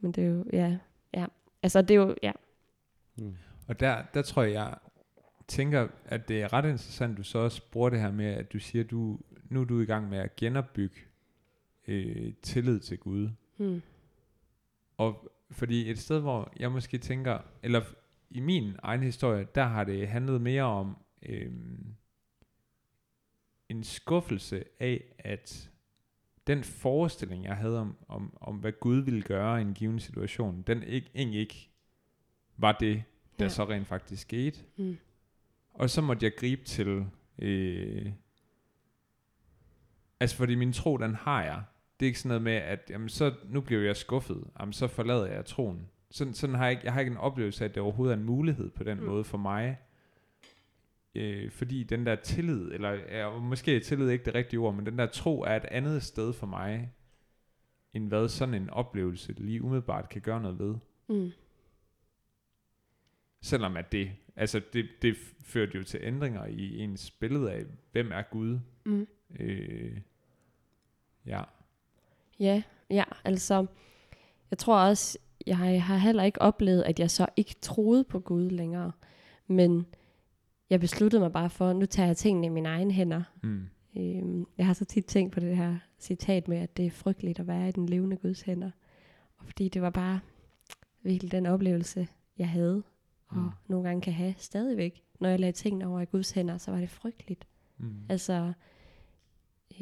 Men det er jo, ja, ja. Altså det er jo, ja, Mm. Og der, der tror jeg, jeg tænker, at det er ret interessant, du så også bruger det her med, at du siger, du nu er du i gang med at genopbygge øh, tillid til Gud. hmm, Og fordi et sted, hvor jeg måske tænker, eller i min egen historie, der har det handlet mere om øhm, en skuffelse af, at den forestilling, jeg havde om, om, om hvad Gud ville gøre i en given situation, den ikke, egentlig ikke var det, der Ja. så rent faktisk skete. hmm, Og så måtte jeg gribe til, øh, altså fordi min tro, den har jeg. Det er ikke sådan noget med, at jamen, så, nu bliver jeg skuffet, jamen, så forlader jeg troen. Sådan, sådan har jeg, ikke, jeg har ikke en oplevelse af, at det overhovedet er en mulighed på den Mm. mm. måde for mig. Øh, fordi den der tillid, eller ja, måske er tillid ikke det rigtige ord, men den der tro er et andet sted for mig, end hvad sådan en oplevelse lige umiddelbart kan gøre noget ved. hmm, Selvom at det, altså det, det førte jo til ændringer i ens billede af, hvem er Gud. hmm. Øh, ja. Ja, ja, altså, jeg tror også, jeg har, heller ikke oplevet, at jeg så ikke troede på Gud længere. Men jeg besluttede mig bare for, nu tager jeg tingene i mine egne hænder. Mm. Øhm, jeg har så tit tænkt på det her citat med, at det er frygteligt at være i den levende Guds hænder. Og fordi det var bare, virkelig den oplevelse, jeg havde, og Mm. nogle gange kan have stadigvæk. Når jeg lagde tingene over i Guds hænder, så var det frygteligt. Mm. Altså,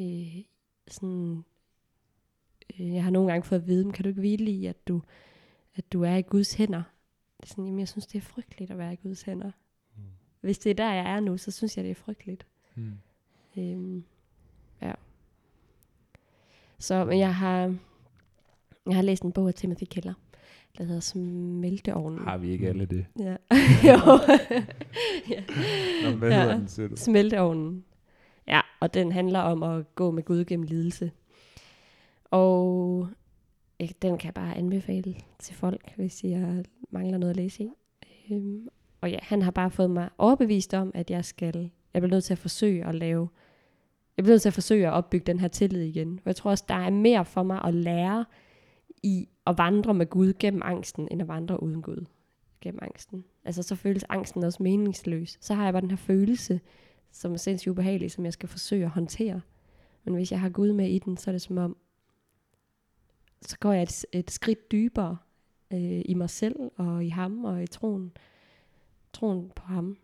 øh, sådan, jeg har nogle gange fået at vide, "Men kan du ikke hvile i, at du, at du er i Guds hænder? Det er sådan, jamen, jeg synes, det er frygteligt at være i Guds hænder. Mm. Hvis det er der, jeg er nu, så synes jeg, det er frygteligt. Mm. Øhm, ja. Så men jeg har, jeg har læst en bog af Timothy Keller, der hedder Smelteovnen. Har vi ikke alle det? Ja. jo. ja. Nå, hvad Ja. hedder den, siger du? Smelteovnen. Ja, og den handler om at gå med Gud gennem lidelse. Og jeg, den kan jeg bare anbefale til folk, hvis jeg mangler noget at læse i. Øhm, og ja, han har bare fået mig overbevist om, at jeg skal, jeg bliver nødt til at forsøge at lave, jeg bliver nødt til at forsøge at opbygge den her tillid igen. Og jeg tror også, der er mere for mig at lære i at vandre med Gud gennem angsten, end at vandre uden Gud gennem angsten. Altså så føles angsten også meningsløs. Så har jeg bare den her følelse, som er sindssygt ubehagelig, som jeg skal forsøge at håndtere. Men hvis jeg har Gud med i den, så er det som om, så går jeg et, et skridt dybere øh, i mig selv, og i ham, og i troen, troen på ham,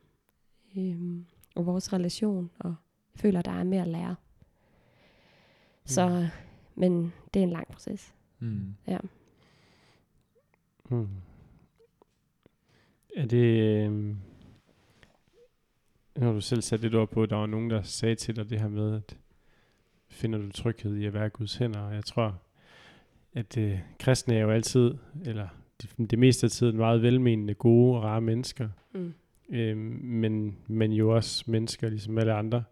øhm, og vores relation, og jeg føler, at der er mere at lære. Så, men det er en lang proces. Mm. Mm. Er det... Øh, har du selv sat lidt ord på, at der var nogen, der sagde til dig det her med, at finder du tryghed i at være Guds hænder, og jeg tror, at øh, kristne er jo altid, eller det, det meste af tiden, meget velmenende, gode og rare mennesker, Mm. øh, men, men jo også mennesker, ligesom alle andre.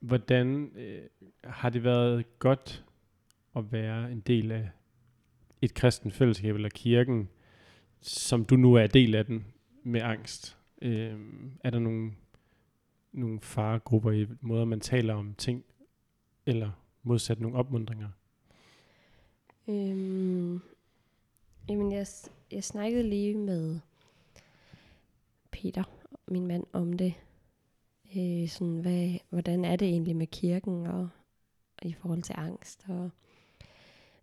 Hvordan øh, har det været godt at være en del af et kristen fællesskab eller kirken, som du nu er del af den med angst? Øh, er der nogle, nogle faregrupper i måder, man taler om ting, eller modsat nogle opmundringer? Øhm, jamen, jeg, jeg snakkede lige med Peter, min mand, om det. Øh, sådan, hvad, hvordan er det egentlig med kirken og, og i forhold til angst? Og,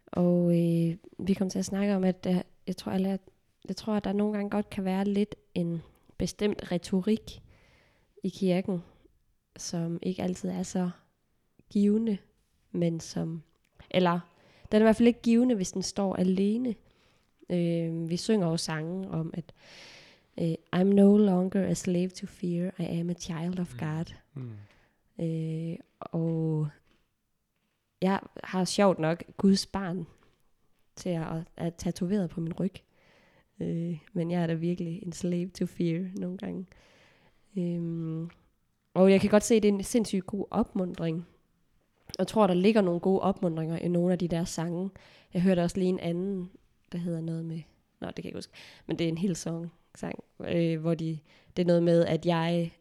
og øh, vi kom til at snakke om, at jeg, jeg, tror, at jeg tror, at der nogle gange godt kan være lidt en bestemt retorik i kirken, som ikke altid er så givende, men som, eller den er i hvert fald ikke givende, hvis den står alene. Øh, vi synger jo sange om, at øh, I'm no longer a slave to fear, I am a child of Mm. God. Mm. Øh, og jeg har sjovt nok Guds barn til at, at tatoveret på min ryg. Øh, men jeg er da virkelig en slave to fear nogle gange. Øhm, og jeg kan godt se, at det er en sindssygt god opmundring. Jeg tror, der ligger nogle gode opmundringer i nogle af de der sange. Jeg hørte også lige en anden, der hedder noget med... Nå, det kan jeg ikke huske. Men det er en helt song, sang, øh, hvor de, det er noget med, at jeg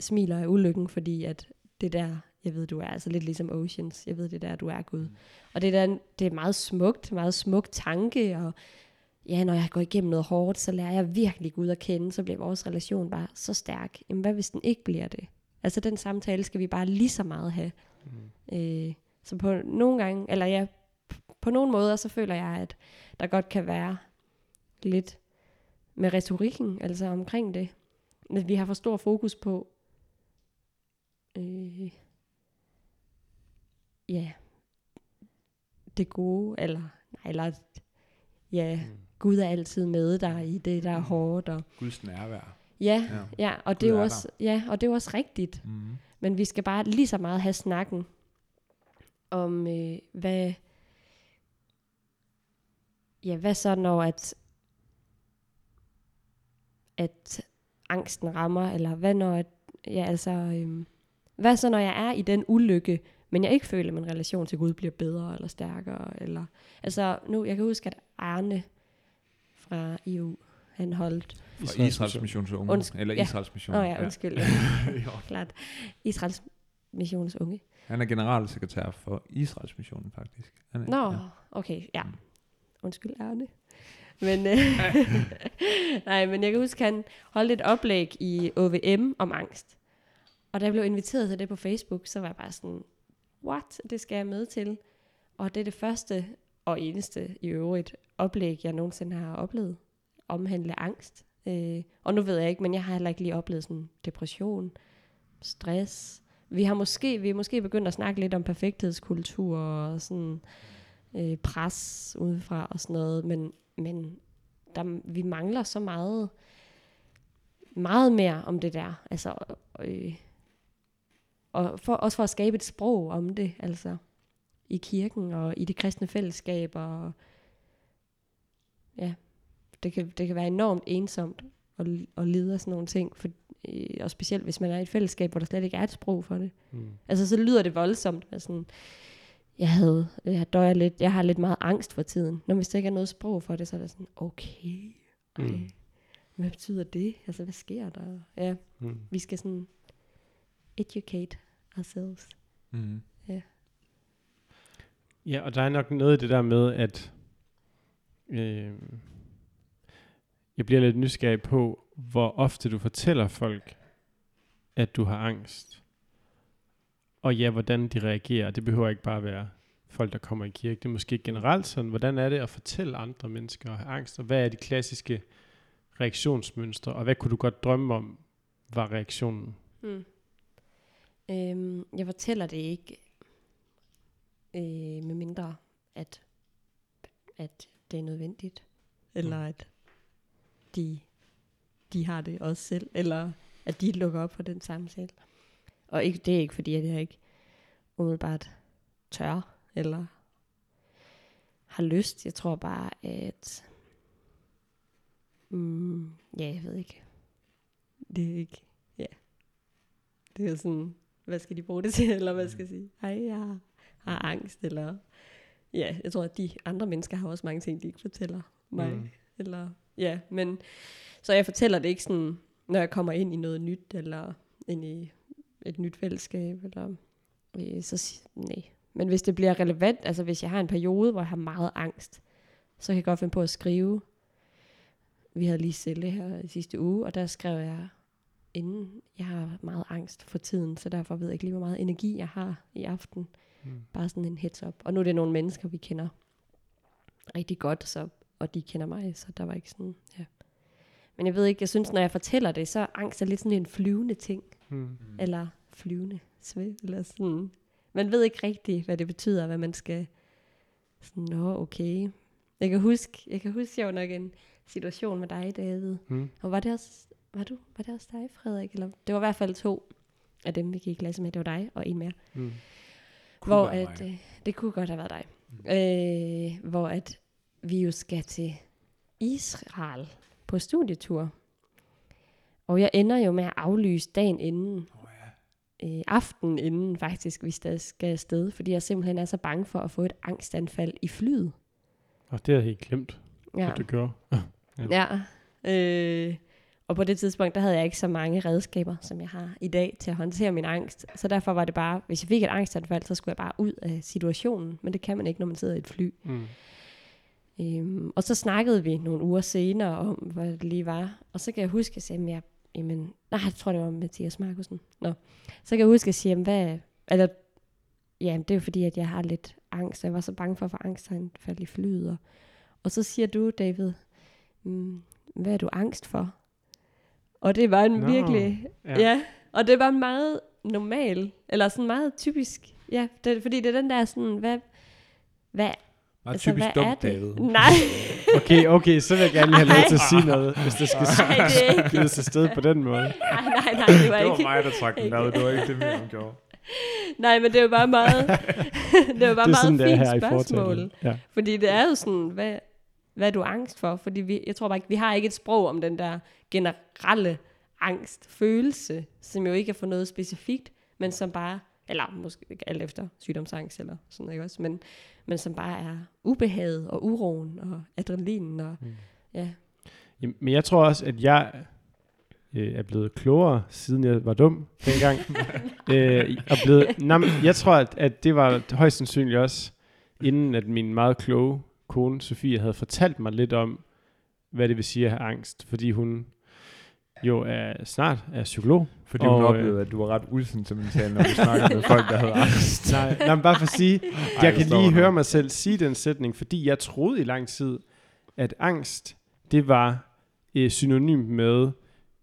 smiler af ulykken, fordi at det der, jeg ved, du er altså lidt ligesom Oceans. Jeg ved, det der, du er Gud. Mm. Og det, der, det er meget smukt, meget smuk tanke, og ja, når jeg går igennem noget hårdt, så lærer jeg virkelig Gud at kende, så bliver vores relation bare så stærk. Jamen, hvad hvis den ikke bliver det? Altså, den samtale skal vi bare lige så meget have. Mm. Øh, så på nogle gange, eller ja, på nogle måder, så føler jeg, at der godt kan være lidt med retorikken, altså omkring det. At vi har for stor fokus på, øh, ja, det gode, eller, nej, eller, ja, Mm. Gud er altid med dig i det, der er hårdt, og Guds nærvær. ja, Ja. ja, og det er jo også, ja, og det er jo også rigtigt. Mm. Men vi skal bare lige så meget have snakken om, øh, hvad, ja, hvad så når at, at angsten rammer, eller hvad når, at, ja, altså, øh, hvad så når jeg er i den ulykke, men jeg ikke føler, at min relation til Gud bliver bedre eller stærkere, eller, altså nu, jeg kan huske, at Arne fra EU, han holdt, Fra Israels missions unge. Undskyld, Eller ja. Israels mission. åh oh, ja, undskyld, ja. Jo. klart, Israels missions unge. Han er generalsekretær for Israels missionen, faktisk. Han er, Nå, Ja. okay, ja. Mm. Undskyld, Arne. Men, øh, nej, men jeg kan huske, han holdt et oplæg i OVM om angst. Og da jeg blev inviteret til det på Facebook, så var jeg bare sådan, what? Det skal jeg med til. Og det er det første og eneste i øvrigt oplæg, jeg nogensinde har oplevet, omhandle angst. Øh, og nu ved jeg ikke, men jeg har heller ikke lige oplevet sådan depression, stress. Vi har måske, vi er måske begyndt at snakke lidt om perfekthedskultur og sådan øh, pres udefra og sådan noget, men, men der, vi mangler så meget, meget mere om det der. Altså, øh, og for, også for at skabe et sprog om det, altså i kirken og i de kristne fællesskaber. Og, ja, det kan, det kan være enormt ensomt at, at lide af sådan nogle ting, for, øh, og specielt hvis man er i et fællesskab, hvor der slet ikke er et sprog for det. Mm. Altså så lyder det voldsomt, at sådan, jeg havde, jeg døjer lidt, jeg har lidt meget angst for tiden. Når hvis der ikke er noget sprog for det, så er det sådan, okay, ej, mm. hvad betyder det? Altså, hvad sker der? Ja, mm. vi skal sådan educate ourselves. Mm. Ja. Ja, og der er nok noget i det der med, at øh, jeg bliver lidt nysgerrig på, hvor ofte du fortæller folk, at du har angst. Og ja, hvordan de reagerer. Det behøver ikke bare være folk, der kommer i kirke. Det er måske generelt sådan, hvordan er det at fortælle andre mennesker at have angst, og hvad er de klassiske reaktionsmønstre, og hvad kunne du godt drømme om, var reaktionen? Mm. Øhm, jeg fortæller det ikke, øh, med mindre at, at det er nødvendigt, eller mm. at de, de har det også selv, eller at de lukker op for den samtale. Og ikke, det er ikke fordi, at jeg ikke umiddelbart tør, eller har lyst. Jeg tror bare, at... Mm, ja, jeg ved ikke. Det er ikke... Ja. Det er sådan... Hvad skal de bruge det til? Eller hvad skal jeg sige? Hej, jeg har, har angst. Eller... Ja, jeg tror, at de andre mennesker har også mange ting, de ikke fortæller mig. Mm. Eller... Ja, men... Så jeg fortæller det ikke sådan, når jeg kommer ind i noget nyt, eller ind i et nyt fællesskab, eller... Øh, så nej, men hvis det bliver relevant, altså hvis jeg har en periode, hvor jeg har meget angst, så kan jeg godt finde på at skrive. Vi havde lige selv her i sidste uge, og der skrev jeg, inden jeg har meget angst for tiden, så derfor ved jeg ikke lige, hvor meget energi jeg har i aften. Mm. Bare sådan en heads up. Og nu er det nogle mennesker, vi kender rigtig godt, så, og de kender mig, så der var ikke sådan, ja. Men jeg ved ikke, jeg synes, når jeg fortæller det, så er angst er lidt sådan en flyvende ting. Mm. Eller flyvende svæv, eller sådan man ved ikke rigtigt, hvad det betyder, hvad man skal... Sådan, nå, okay. Jeg kan huske, jeg kan huske jo nok en situation med dig, David. Mm. Og var det også, var du, var det også dig, Frederik? Eller, det var i hvert fald to af dem, vi gik i klasse med. Det var dig og en mere. Mm. Hvor at, øh, det kunne godt have været dig. Mm. Øh, hvor at vi jo skal til Israel på studietur. Og jeg ender jo med at aflyse dagen inden øh, aften inden faktisk, vi skal afsted, fordi jeg simpelthen er så bange for at få et angstanfald i flyet. Og det er helt glemt, ja. at du gjorde. ja. ja. Øh, og på det tidspunkt, der havde jeg ikke så mange redskaber, som jeg har i dag til at håndtere min angst. Så derfor var det bare, hvis jeg fik et angstanfald, så skulle jeg bare ud af situationen. Men det kan man ikke, når man sidder i et fly. Mm. Øhm, og så snakkede vi nogle uger senere om, hvad det lige var. Og så kan jeg huske, at jeg, jeg jamen, nej, jeg tror, det var Mathias Markusen. Nå. Så kan jeg huske at sige, jamen, hvad, eller, ja, det er jo fordi, at jeg har lidt angst, jeg var så bange for at få angst, han faldt i flyet. Og, og så siger du, David, mm, hvad er du angst for? Og det var en Nå, virkelig, ja. ja, og det var meget normal, eller sådan meget typisk, ja, det, fordi det er den der sådan, hvad, hvad meget altså, typisk dumt, David. Nej. okay, okay, så vil jeg gerne have lov til at sige noget, hvis det skal skydes til sted på den måde. Nej, nej, nej, det var, det var ikke. mig, der trak den med, det var ikke det, vi gjorde. Nej, men det var bare meget, det var bare det meget sådan, fint her spørgsmål. Ja. Fordi det er jo sådan, hvad, hvad er du angst for? Fordi vi, jeg tror bare ikke, vi har ikke et sprog om den der generelle angst, følelse, som jo ikke er for noget specifikt, men som bare eller måske alt efter sygdomsangst eller sådan noget, ikke også? Men, men som bare er ubehaget og uroen og adrenalinen og mm. ja. Jamen, men jeg tror også, at jeg øh, er blevet klogere, siden jeg var dum dengang. øh, og blevet, nej, jeg tror, at, at det var højst sandsynligt også, inden at min meget kloge kone, Sofie, havde fortalt mig lidt om, hvad det vil sige at have angst. Fordi hun jo er snart er psykolog. Fordi hun Og, øh, oplevede, at du var ret usentimental, når du snakker med folk, der havde angst. Nej, nej, men bare for at sige, Ej, jeg kan lige høre mig selv sige den sætning, fordi jeg troede i lang tid, at angst, det var øh, synonymt med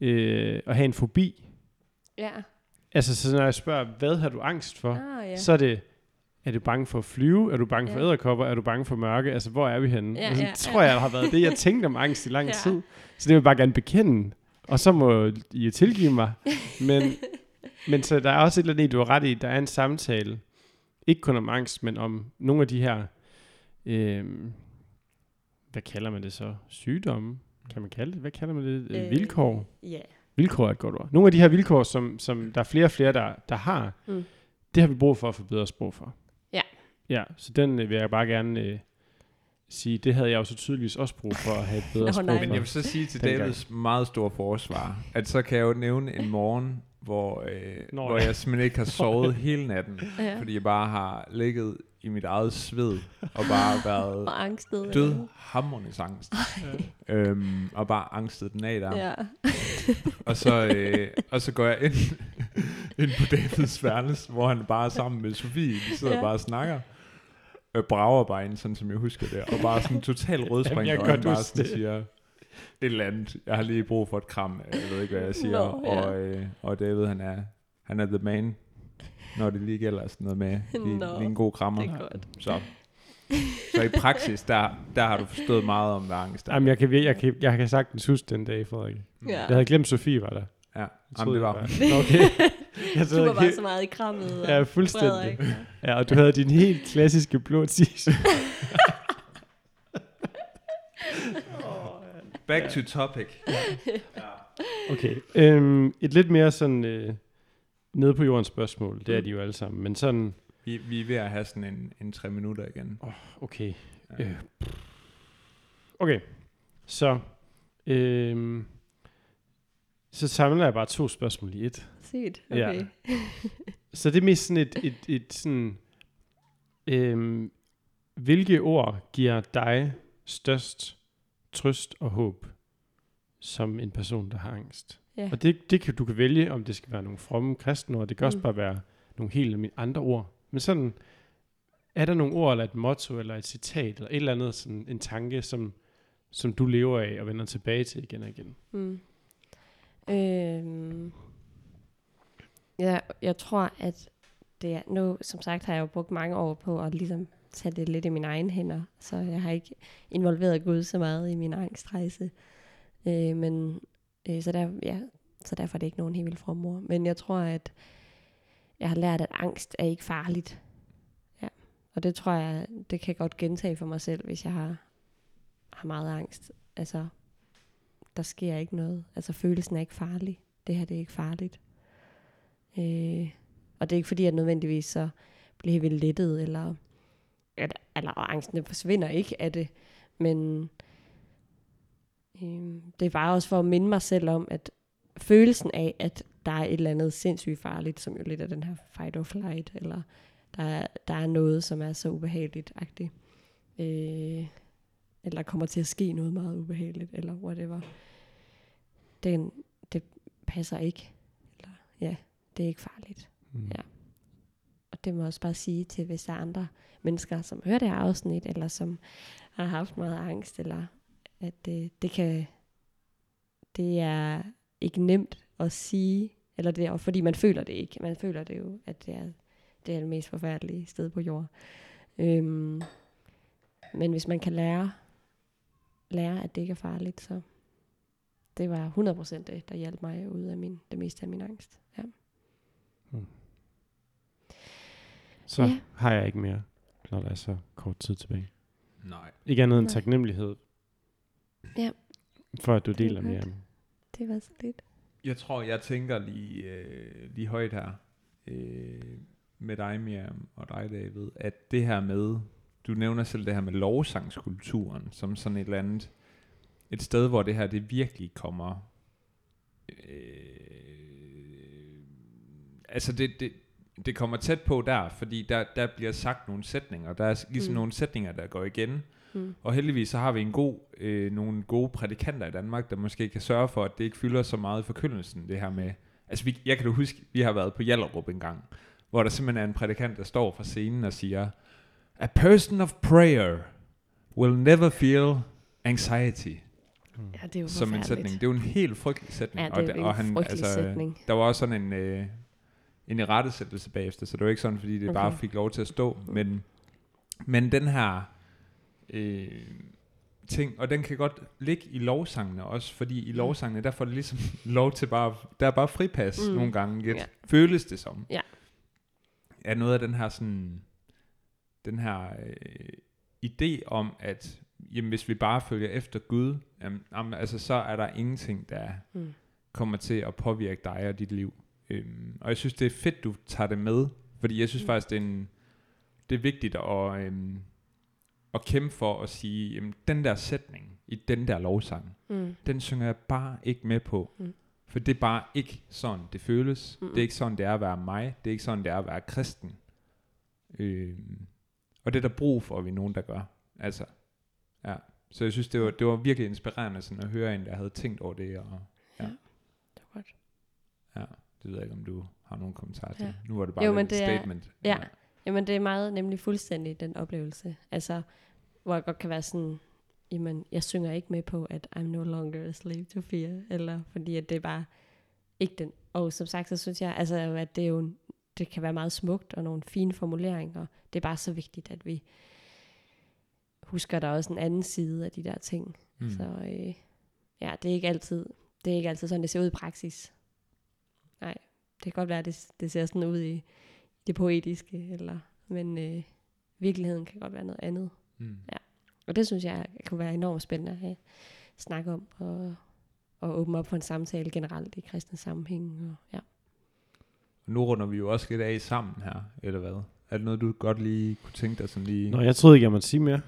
øh, at have en fobi. Ja. Altså, så når jeg spørger, hvad har du angst for? Ah, ja. Så er det, er du bange for at flyve? Er du bange for Ja. æderkopper? Er du bange for mørke? Altså, hvor er vi henne? Ja, altså, ja, tror ja. jeg har været det, jeg tænkte om angst i lang Ja. tid. Så det vil jeg bare gerne bekende. Og så må I tilgive mig. Men, men så der er også et eller andet, du har ret i. Der er en samtale, ikke kun om angst, men om nogle af de her, øh, hvad kalder man det så? Sygdomme? Kan man kalde det? Hvad kalder man det? Øh, vilkår? Ja. Vilkår er et godt ord. Nogle af de her vilkår, som, som der er flere og flere, der, der har, Mm. det har vi brug for at få bedre sprog for. Ja. Ja, så den øh, vil jeg bare gerne øh, sige, det havde jeg jo så tydeligvis også brug for at have et bedre Nå, sprog. Men jeg vil så sige til. Davids meget store forsvar, at så kan jeg jo nævne en morgen, hvor, øh, Nå, hvor ja. jeg simpelthen ikke har sovet hele natten, ja. fordi jeg bare har ligget i mit eget sved, og bare været Og angstet. død hammerende angst. øhm, og bare angstet den af der. Ja. Og, så, øh, og så går jeg ind, ind på Davids værelse, hvor han bare er sammen med Sofie. De sidder Ja. ja. bare og snakker. Øh, brager bare ind, sådan som jeg husker det. Og bare sådan total rødspring, og han bare sådan det. siger, et eller andet. Jeg har lige brug for et kram. Jeg ved ikke, hvad jeg siger. Nå, ja. og, øh, og David, han er, han er the man, når det lige gælder sådan noget med lige, Nå, lige en god krammer. det er godt. Så, så i praksis, der, der har du forstået meget om, hvad angst er. Jamen, jeg kan, jeg, kan, jeg kan sagtens huske den dag, Frederik. Ja. Jeg havde glemt, Sofie var der. Ja, Jeg Jamen, det var hun. Okay. Jeg Du var bare helt- så meget i krammet. og Ja, fuldstændig. Frederik. Ja, og du havde din helt klassiske blå tis. Back to topic. Okay. Øhm, et lidt mere sådan øh, nede på jordens spørgsmål. Det er de jo alle sammen. Men sådan, Vi, vi er ved at have sådan en, en tre minutter igen. okay. Ja. Øh. Okay. Så, øhm, så samler jeg bare to spørgsmål i et. Sygt. Ja. Okay. Så det er mest sådan et, et, et sådan, øhm, hvilke ord giver dig størst trøst og håb som en person, der har angst? Ja. Og det, det kan du kan vælge, om det skal være nogle fromme kristne ord, det kan også Mm. bare være nogle helt andre ord. Men sådan, er der nogle ord, eller et motto, eller et citat, eller et eller andet, sådan en tanke, som, som du lever af og vender tilbage til igen og igen? Mm. Øhm. Ja, jeg tror, at det er, nu, som sagt, har jeg jo brugt mange år på at ligesom tage det lidt i mine egne hænder, så jeg har ikke involveret Gud så meget i min angstrejse. Øh, men, øh, så, der, ja, så derfor er det ikke nogen helt vildt fremmor. Men jeg tror, at jeg har lært, at angst er ikke farligt. Ja. Og det tror jeg, det kan jeg godt gentage for mig selv, hvis jeg har, har meget angst. Altså, der sker ikke noget. Altså følelsen er ikke farlig. Det her det er ikke farligt. Øh, og det er ikke fordi, at nødvendigvis så bliver vi lettet, eller, eller, eller og angsten forsvinder ikke af det. Men øh, det er bare også for at minde mig selv om, at følelsen af, at der er et eller andet sindssygt farligt, som jo lidt er den her fight or flight, eller der er, der er noget, som er så ubehageligt-agtigt. Øh, eller kommer til at ske noget meget ubehageligt, eller whatever. Den, det passer ikke. Eller, ja, det er ikke farligt. Mm. Ja. Og det må jeg også bare sige til, hvis der er andre mennesker, som hører det her afsnit, eller som har haft meget angst, eller at det, det kan, det er ikke nemt at sige, eller det er, fordi man føler det ikke. Man føler det jo, at det er det, er det mest forfærdelige sted på jorden. Øhm, men hvis man kan lære, lære, at det ikke er farligt, så det var 100% det, der hjalp mig ud af min, det meste af min angst. Ja. Så Ja. har jeg ikke mere, når der er så kort tid tilbage. Nej. Ikke andet end Nej. taknemmelighed. Ja. For at du Det er deler med ham. Det var så lidt. Jeg tror, jeg tænker lige, øh, lige højt her øh, med dig, Miriam, og dig, David, at det her med, du nævner selv det her med lovsangskulturen, som sådan et eller andet, et sted, hvor det her, det virkelig kommer, øh, altså det, det, det kommer tæt på der, fordi der, der bliver sagt nogle sætninger. Der er ligesom mm. Nogle sætninger, der går igen. Mm. Og heldigvis så har vi en god, øh, nogle gode prædikanter i Danmark, der måske kan sørge for, at det ikke fylder så meget i forkyndelsen, det her med... Altså, vi, jeg kan da huske, vi har været på Jallerup en gang, hvor der simpelthen er en prædikant, der står fra scenen og siger, A person of prayer will never feel anxiety. Ja, det er jo Som en sætning. Det er jo en helt frygtelig sætning. Ja, det er jo og, en frygtelig sætning. Der var også sådan en, øh, en irettesættelse bagefter, så det var ikke sådan, fordi det okay. Bare fik lov til at stå. Men, men den her øh, ting, og den kan godt ligge i lovsangene også, fordi i Mm. lovsangene, der får det ligesom lov til bare, der er bare fripas mm. Mm. nogle gange, lidt, Ja. føles det som. Ja. Er noget af den her sådan, den her øh, idé om, at jamen, hvis vi bare følger efter Gud, jamen, jamen, altså, så er der ingenting, der Mm. kommer til at påvirke dig og dit liv. Øhm, og jeg synes, det er fedt, du tager det med, fordi jeg synes Mm. faktisk, det er, en, det er vigtigt at, øhm, at kæmpe for at sige, jamen, den der sætning i den der lovsang, Mm. den synger jeg bare ikke med på. Mm. For det er bare ikke sådan, det føles. Mm. Det er ikke sådan, det er at være mig. Det er ikke sådan, det er at være kristen. Øhm, og det er der brug for, at vi er nogen, der gør. Altså, ja. Så jeg synes, det var, det var virkelig inspirerende sådan at høre en, der havde tænkt over det. Og, Det var godt. ja, det ved jeg ikke, om du har nogen kommentarer til. Ja. Nu var det bare Jo, men et det er- statement. ja. Jamen, det er meget nemlig fuldstændig den oplevelse. Altså, hvor jeg godt kan være sådan, jamen, jeg synger ikke med på, at I'm no longer a slave to fear, eller fordi at det er bare ikke den. Og som sagt, så synes jeg, altså, at det er jo, en- det kan være meget smukt, og nogle fine formuleringer. Det er bare så vigtigt, at vi husker, der er også en anden side af de der ting. Mm. Så øh, ja, det er ikke altid, det er ikke altid sådan, det ser ud i praksis. Nej, det kan godt være, at det, det ser sådan ud i det poetiske, eller, men øh, virkeligheden kan godt være noget andet. Mm. Og det synes jeg kunne være enormt spændende at have snakke om, og, og åbne op for en samtale generelt i kristne sammenhæng. Og, ja. Nu runder vi jo også lidt af sammen her, eller hvad? Er det noget, du godt lige kunne tænke dig sådan lige... Nå, jeg troede ikke, jeg måtte sige mere.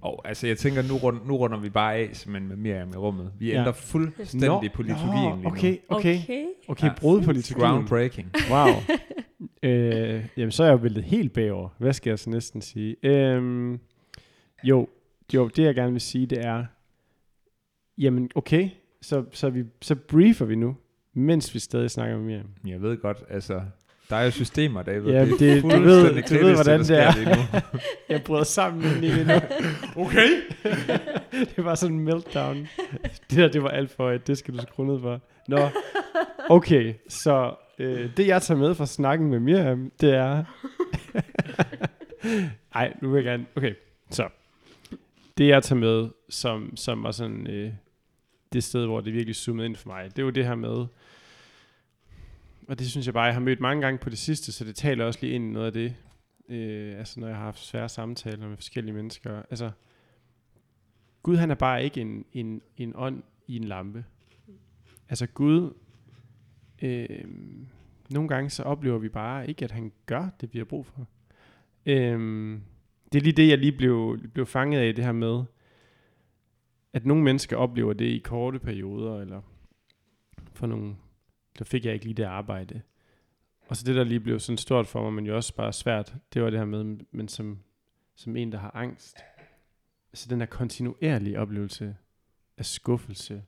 Og altså, jeg tænker, nu, rund, nu runder vi bare af simpelthen med Miriam i rummet. Vi Ja. ændrer fuldstændig på liturgien lige Nå, okay, okay, okay. okay, Ja. brud på liturgien. Groundbreaking. Wow. øh, jamen, så er jeg jo væltet helt bagover. Hvad skal jeg så næsten sige? Øhm, jo, jo, det jeg gerne vil sige, det er, jamen okay, så, så, vi, så briefer vi nu, mens vi stadig snakker med Miriam. Jeg ved godt, altså, der er jo systemer, David. Ja, det- er du ved- du ved, hvordan det er. Jeg bryder sammen med lige nu. Okay. det var sådan en meltdown. Det der, det var alt for et. Det skal du skrue ned for. Nå, okay. Så øh, det, jeg tager med fra snakken med Miriam, det er... Ej, nu vil jeg gerne... Okay, så. Det, jeg tager med, som, som var sådan... Øh, det sted, hvor det virkelig zoomede ind for mig, det jo det her med... Og det synes jeg bare, jeg har mødt mange gange på det sidste, så det taler også lige ind i noget af det, øh, altså når jeg har haft svære samtaler med forskellige mennesker. Altså, Gud han er bare ikke en, en, en ånd i en lampe. Altså Gud, øh, nogle gange så oplever vi bare ikke, at han gør det, vi har brug for. Øh, det er lige det, jeg lige blev, blev fanget af, det her med, at nogle mennesker oplever det i korte perioder, eller for nogle, der fik jeg ikke lige det arbejde. Og så det, der lige blev sådan stort for mig, men jo også bare svært, det var det her med, men som, som en, der har angst. Så den her kontinuerlige oplevelse af skuffelse.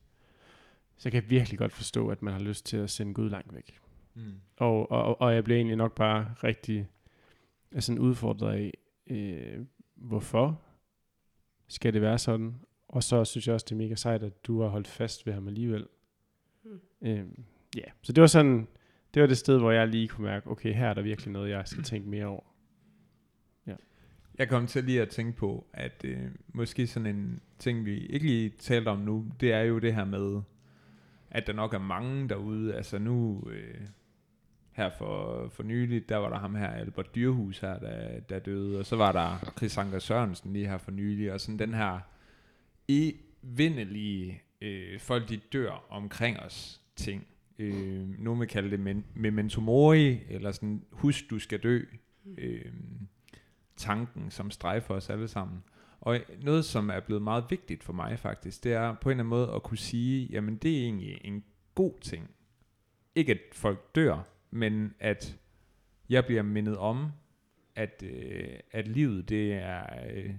Så jeg kan virkelig godt forstå, at man har lyst til at sende Gud langt væk. Mm. Og, og, og jeg blev egentlig nok bare rigtig altså udfordret af, øh, hvorfor skal det være sådan? Og så synes jeg også, det er mega sejt, at du har holdt fast ved ham alligevel. Mm. Øh, ja, så det var sådan, det var det sted, hvor jeg lige kunne mærke, okay, her er der virkelig noget, jeg skal tænke mere over. Ja. Jeg kom til lige at tænke på, at øh, måske sådan en ting, vi ikke lige talte om nu, det er jo det her med, at der nok er mange derude. Altså nu, øh, her for, for nylig, der var der ham her, Albert Dyrhus her, der, der døde, og så var der Chris Anker Sørensen lige her for nylig, og sådan den her evindelige, øh, folk de dør omkring os ting. Øh, nogen vil kalde det men, memento mori, eller sådan, husk du skal dø. Øh, tanken, som strejfer os alle sammen. Og noget, som er blevet meget vigtigt for mig faktisk, det er på en eller anden måde at kunne sige, jamen det er egentlig en god ting. Ikke at folk dør, men at jeg bliver mindet om, at, øh, at livet, det er, øh,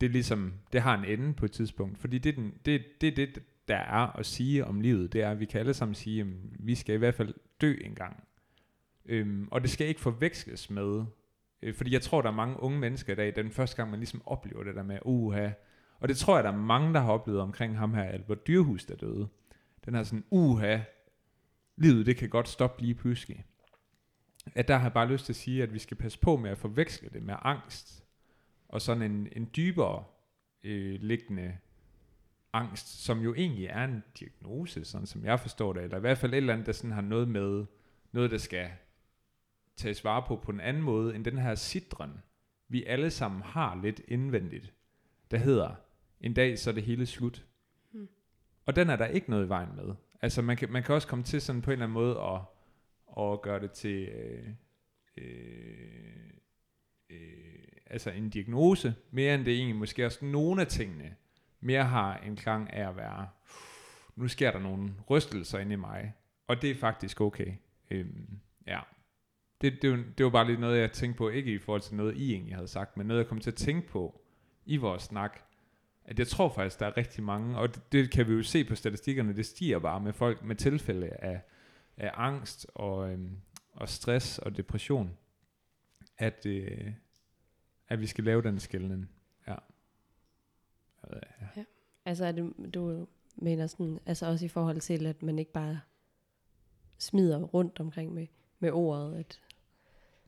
det er ligesom, det har en ende på et tidspunkt. Fordi det er, den, det, det, det, der er at sige om livet, det er, at vi kan alle sammen sige, at vi skal i hvert fald dø en gang. Øhm, og det skal ikke forveksles med, øh, fordi jeg tror, der er mange unge mennesker i dag, den første gang, man ligesom oplever det der med, uha, og det tror jeg, der er mange, der har oplevet omkring ham her, Albert Dyrhus, der døde. Den her sådan, uha, livet det kan godt stoppe lige pludselig. At der har jeg bare lyst til at sige, at vi skal passe på med at forveksle det med angst, og sådan en, en dybere øh, liggende angst, som jo egentlig er en diagnose, sådan som jeg forstår det, eller i hvert fald et eller andet, der sådan har noget med, noget der skal tages vare på på en anden måde, end den her sidren, vi alle sammen har lidt indvendigt, der hedder, en dag så er det hele slut. Hmm. Og den er der ikke noget i vejen med. Altså man kan, man kan også komme til sådan på en eller anden måde at, at gøre det til øh, øh, øh, altså en diagnose, mere end det egentlig måske også nogle af tingene, mere har en klang af at være, nu sker der nogle rystelser inde i mig, og det er faktisk okay. Øhm, ja. Det, det, det var bare lidt noget, jeg tænkte på, ikke i forhold til noget, I egentlig havde sagt, men noget, jeg kom til at tænke på i vores snak, at jeg tror faktisk, der er rigtig mange, og det, det kan vi jo se på statistikkerne, det stiger bare med folk med tilfælde af, af angst og, øhm, og stress og depression, at, øh, at vi skal lave den skældning. Ja. Ja. Altså, er det, du mener sådan, altså også i forhold til, at man ikke bare smider rundt omkring med, med ordet, at...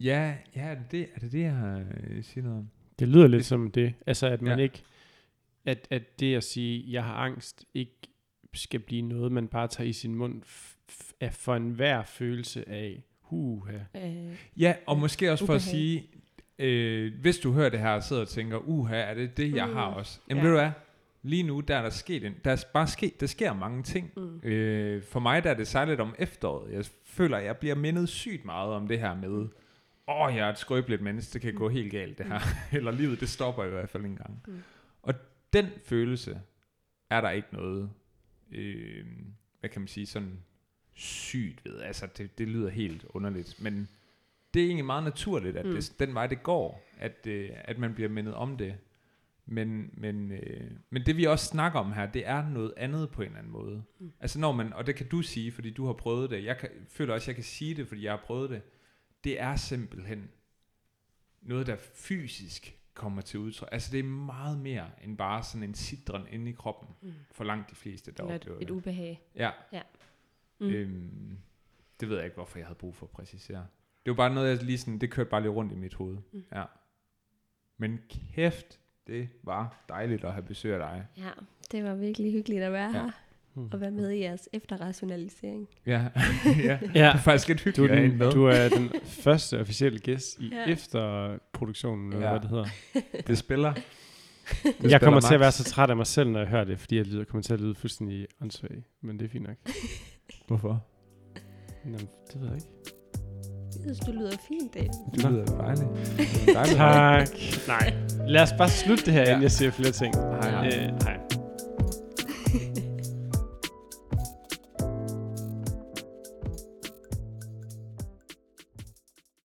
Ja, ja, er det det, er det, det jeg øh, siger noget om? Det lyder lidt som det. Altså, at man ja. ikke... At, at det at sige, jeg har angst, ikke skal blive noget, man bare tager i sin mund af for enhver følelse af huha. Øh, ja, og måske også ubehag. for at sige, øh, hvis du hører det her og sidder og tænker, uha, er det det, jeg mm. har også? Jamen ja. ved du hvad, lige nu der er der sket en, der er bare sket, der sker mange ting. Mm. Øh, for mig der er det særligt om efteråret. Jeg føler, jeg bliver mindet sygt meget om det her med, åh, oh, jeg er et skrøbeligt menneske, det kan mm. gå helt galt det her. Mm. Eller livet, det stopper i hvert fald en gang. Mm. Og den følelse er der ikke noget, øh, hvad kan man sige, sådan sygt ved. Altså, det, det lyder helt underligt, men det er egentlig meget naturligt, at mm. det, den vej det går, at, øh, at man bliver mindet om det. Men, men, øh, men det vi også snakker om her, det er noget andet på en eller anden måde. Mm. Altså når man, og det kan du sige, fordi du har prøvet det, jeg kan, føler også, at jeg kan sige det, fordi jeg har prøvet det, det er simpelthen noget, der fysisk kommer til udtryk. Altså det er meget mere end bare sådan en sidren inde i kroppen, mm. for langt de fleste, der Eller oplever et, et ubehag. Ja. ja. Mm. Øhm, det ved jeg ikke, hvorfor jeg havde brug for at præcisere. Det var bare noget, jeg lige sådan, det kørte bare lige rundt i mit hoved. Mm. Ja. Men kæft, det var dejligt at have besøg af dig. Ja, det var virkelig hyggeligt at være ja. her. Mm. Og være med i jeres efterrationalisering. Ja, ja. ja. det er faktisk lidt hyggeligt du er, den, du er den første officielle gæst i ja. efterproduktionen, eller ja. hvad det hedder. Det spiller. Det jeg kommer max. til at være så træt af mig selv, når jeg hører det, fordi jeg lyder, kommer til at lyde fuldstændig åndssvag. Men det er fint nok. Hvorfor? Jamen, det ved jeg ikke. Synes, du lyder fint, David. Du lyder dejligt. dejligt. tak. Nej, lad os bare slutte det her, ja. inden jeg siger flere ting. Hej. Øh, hej.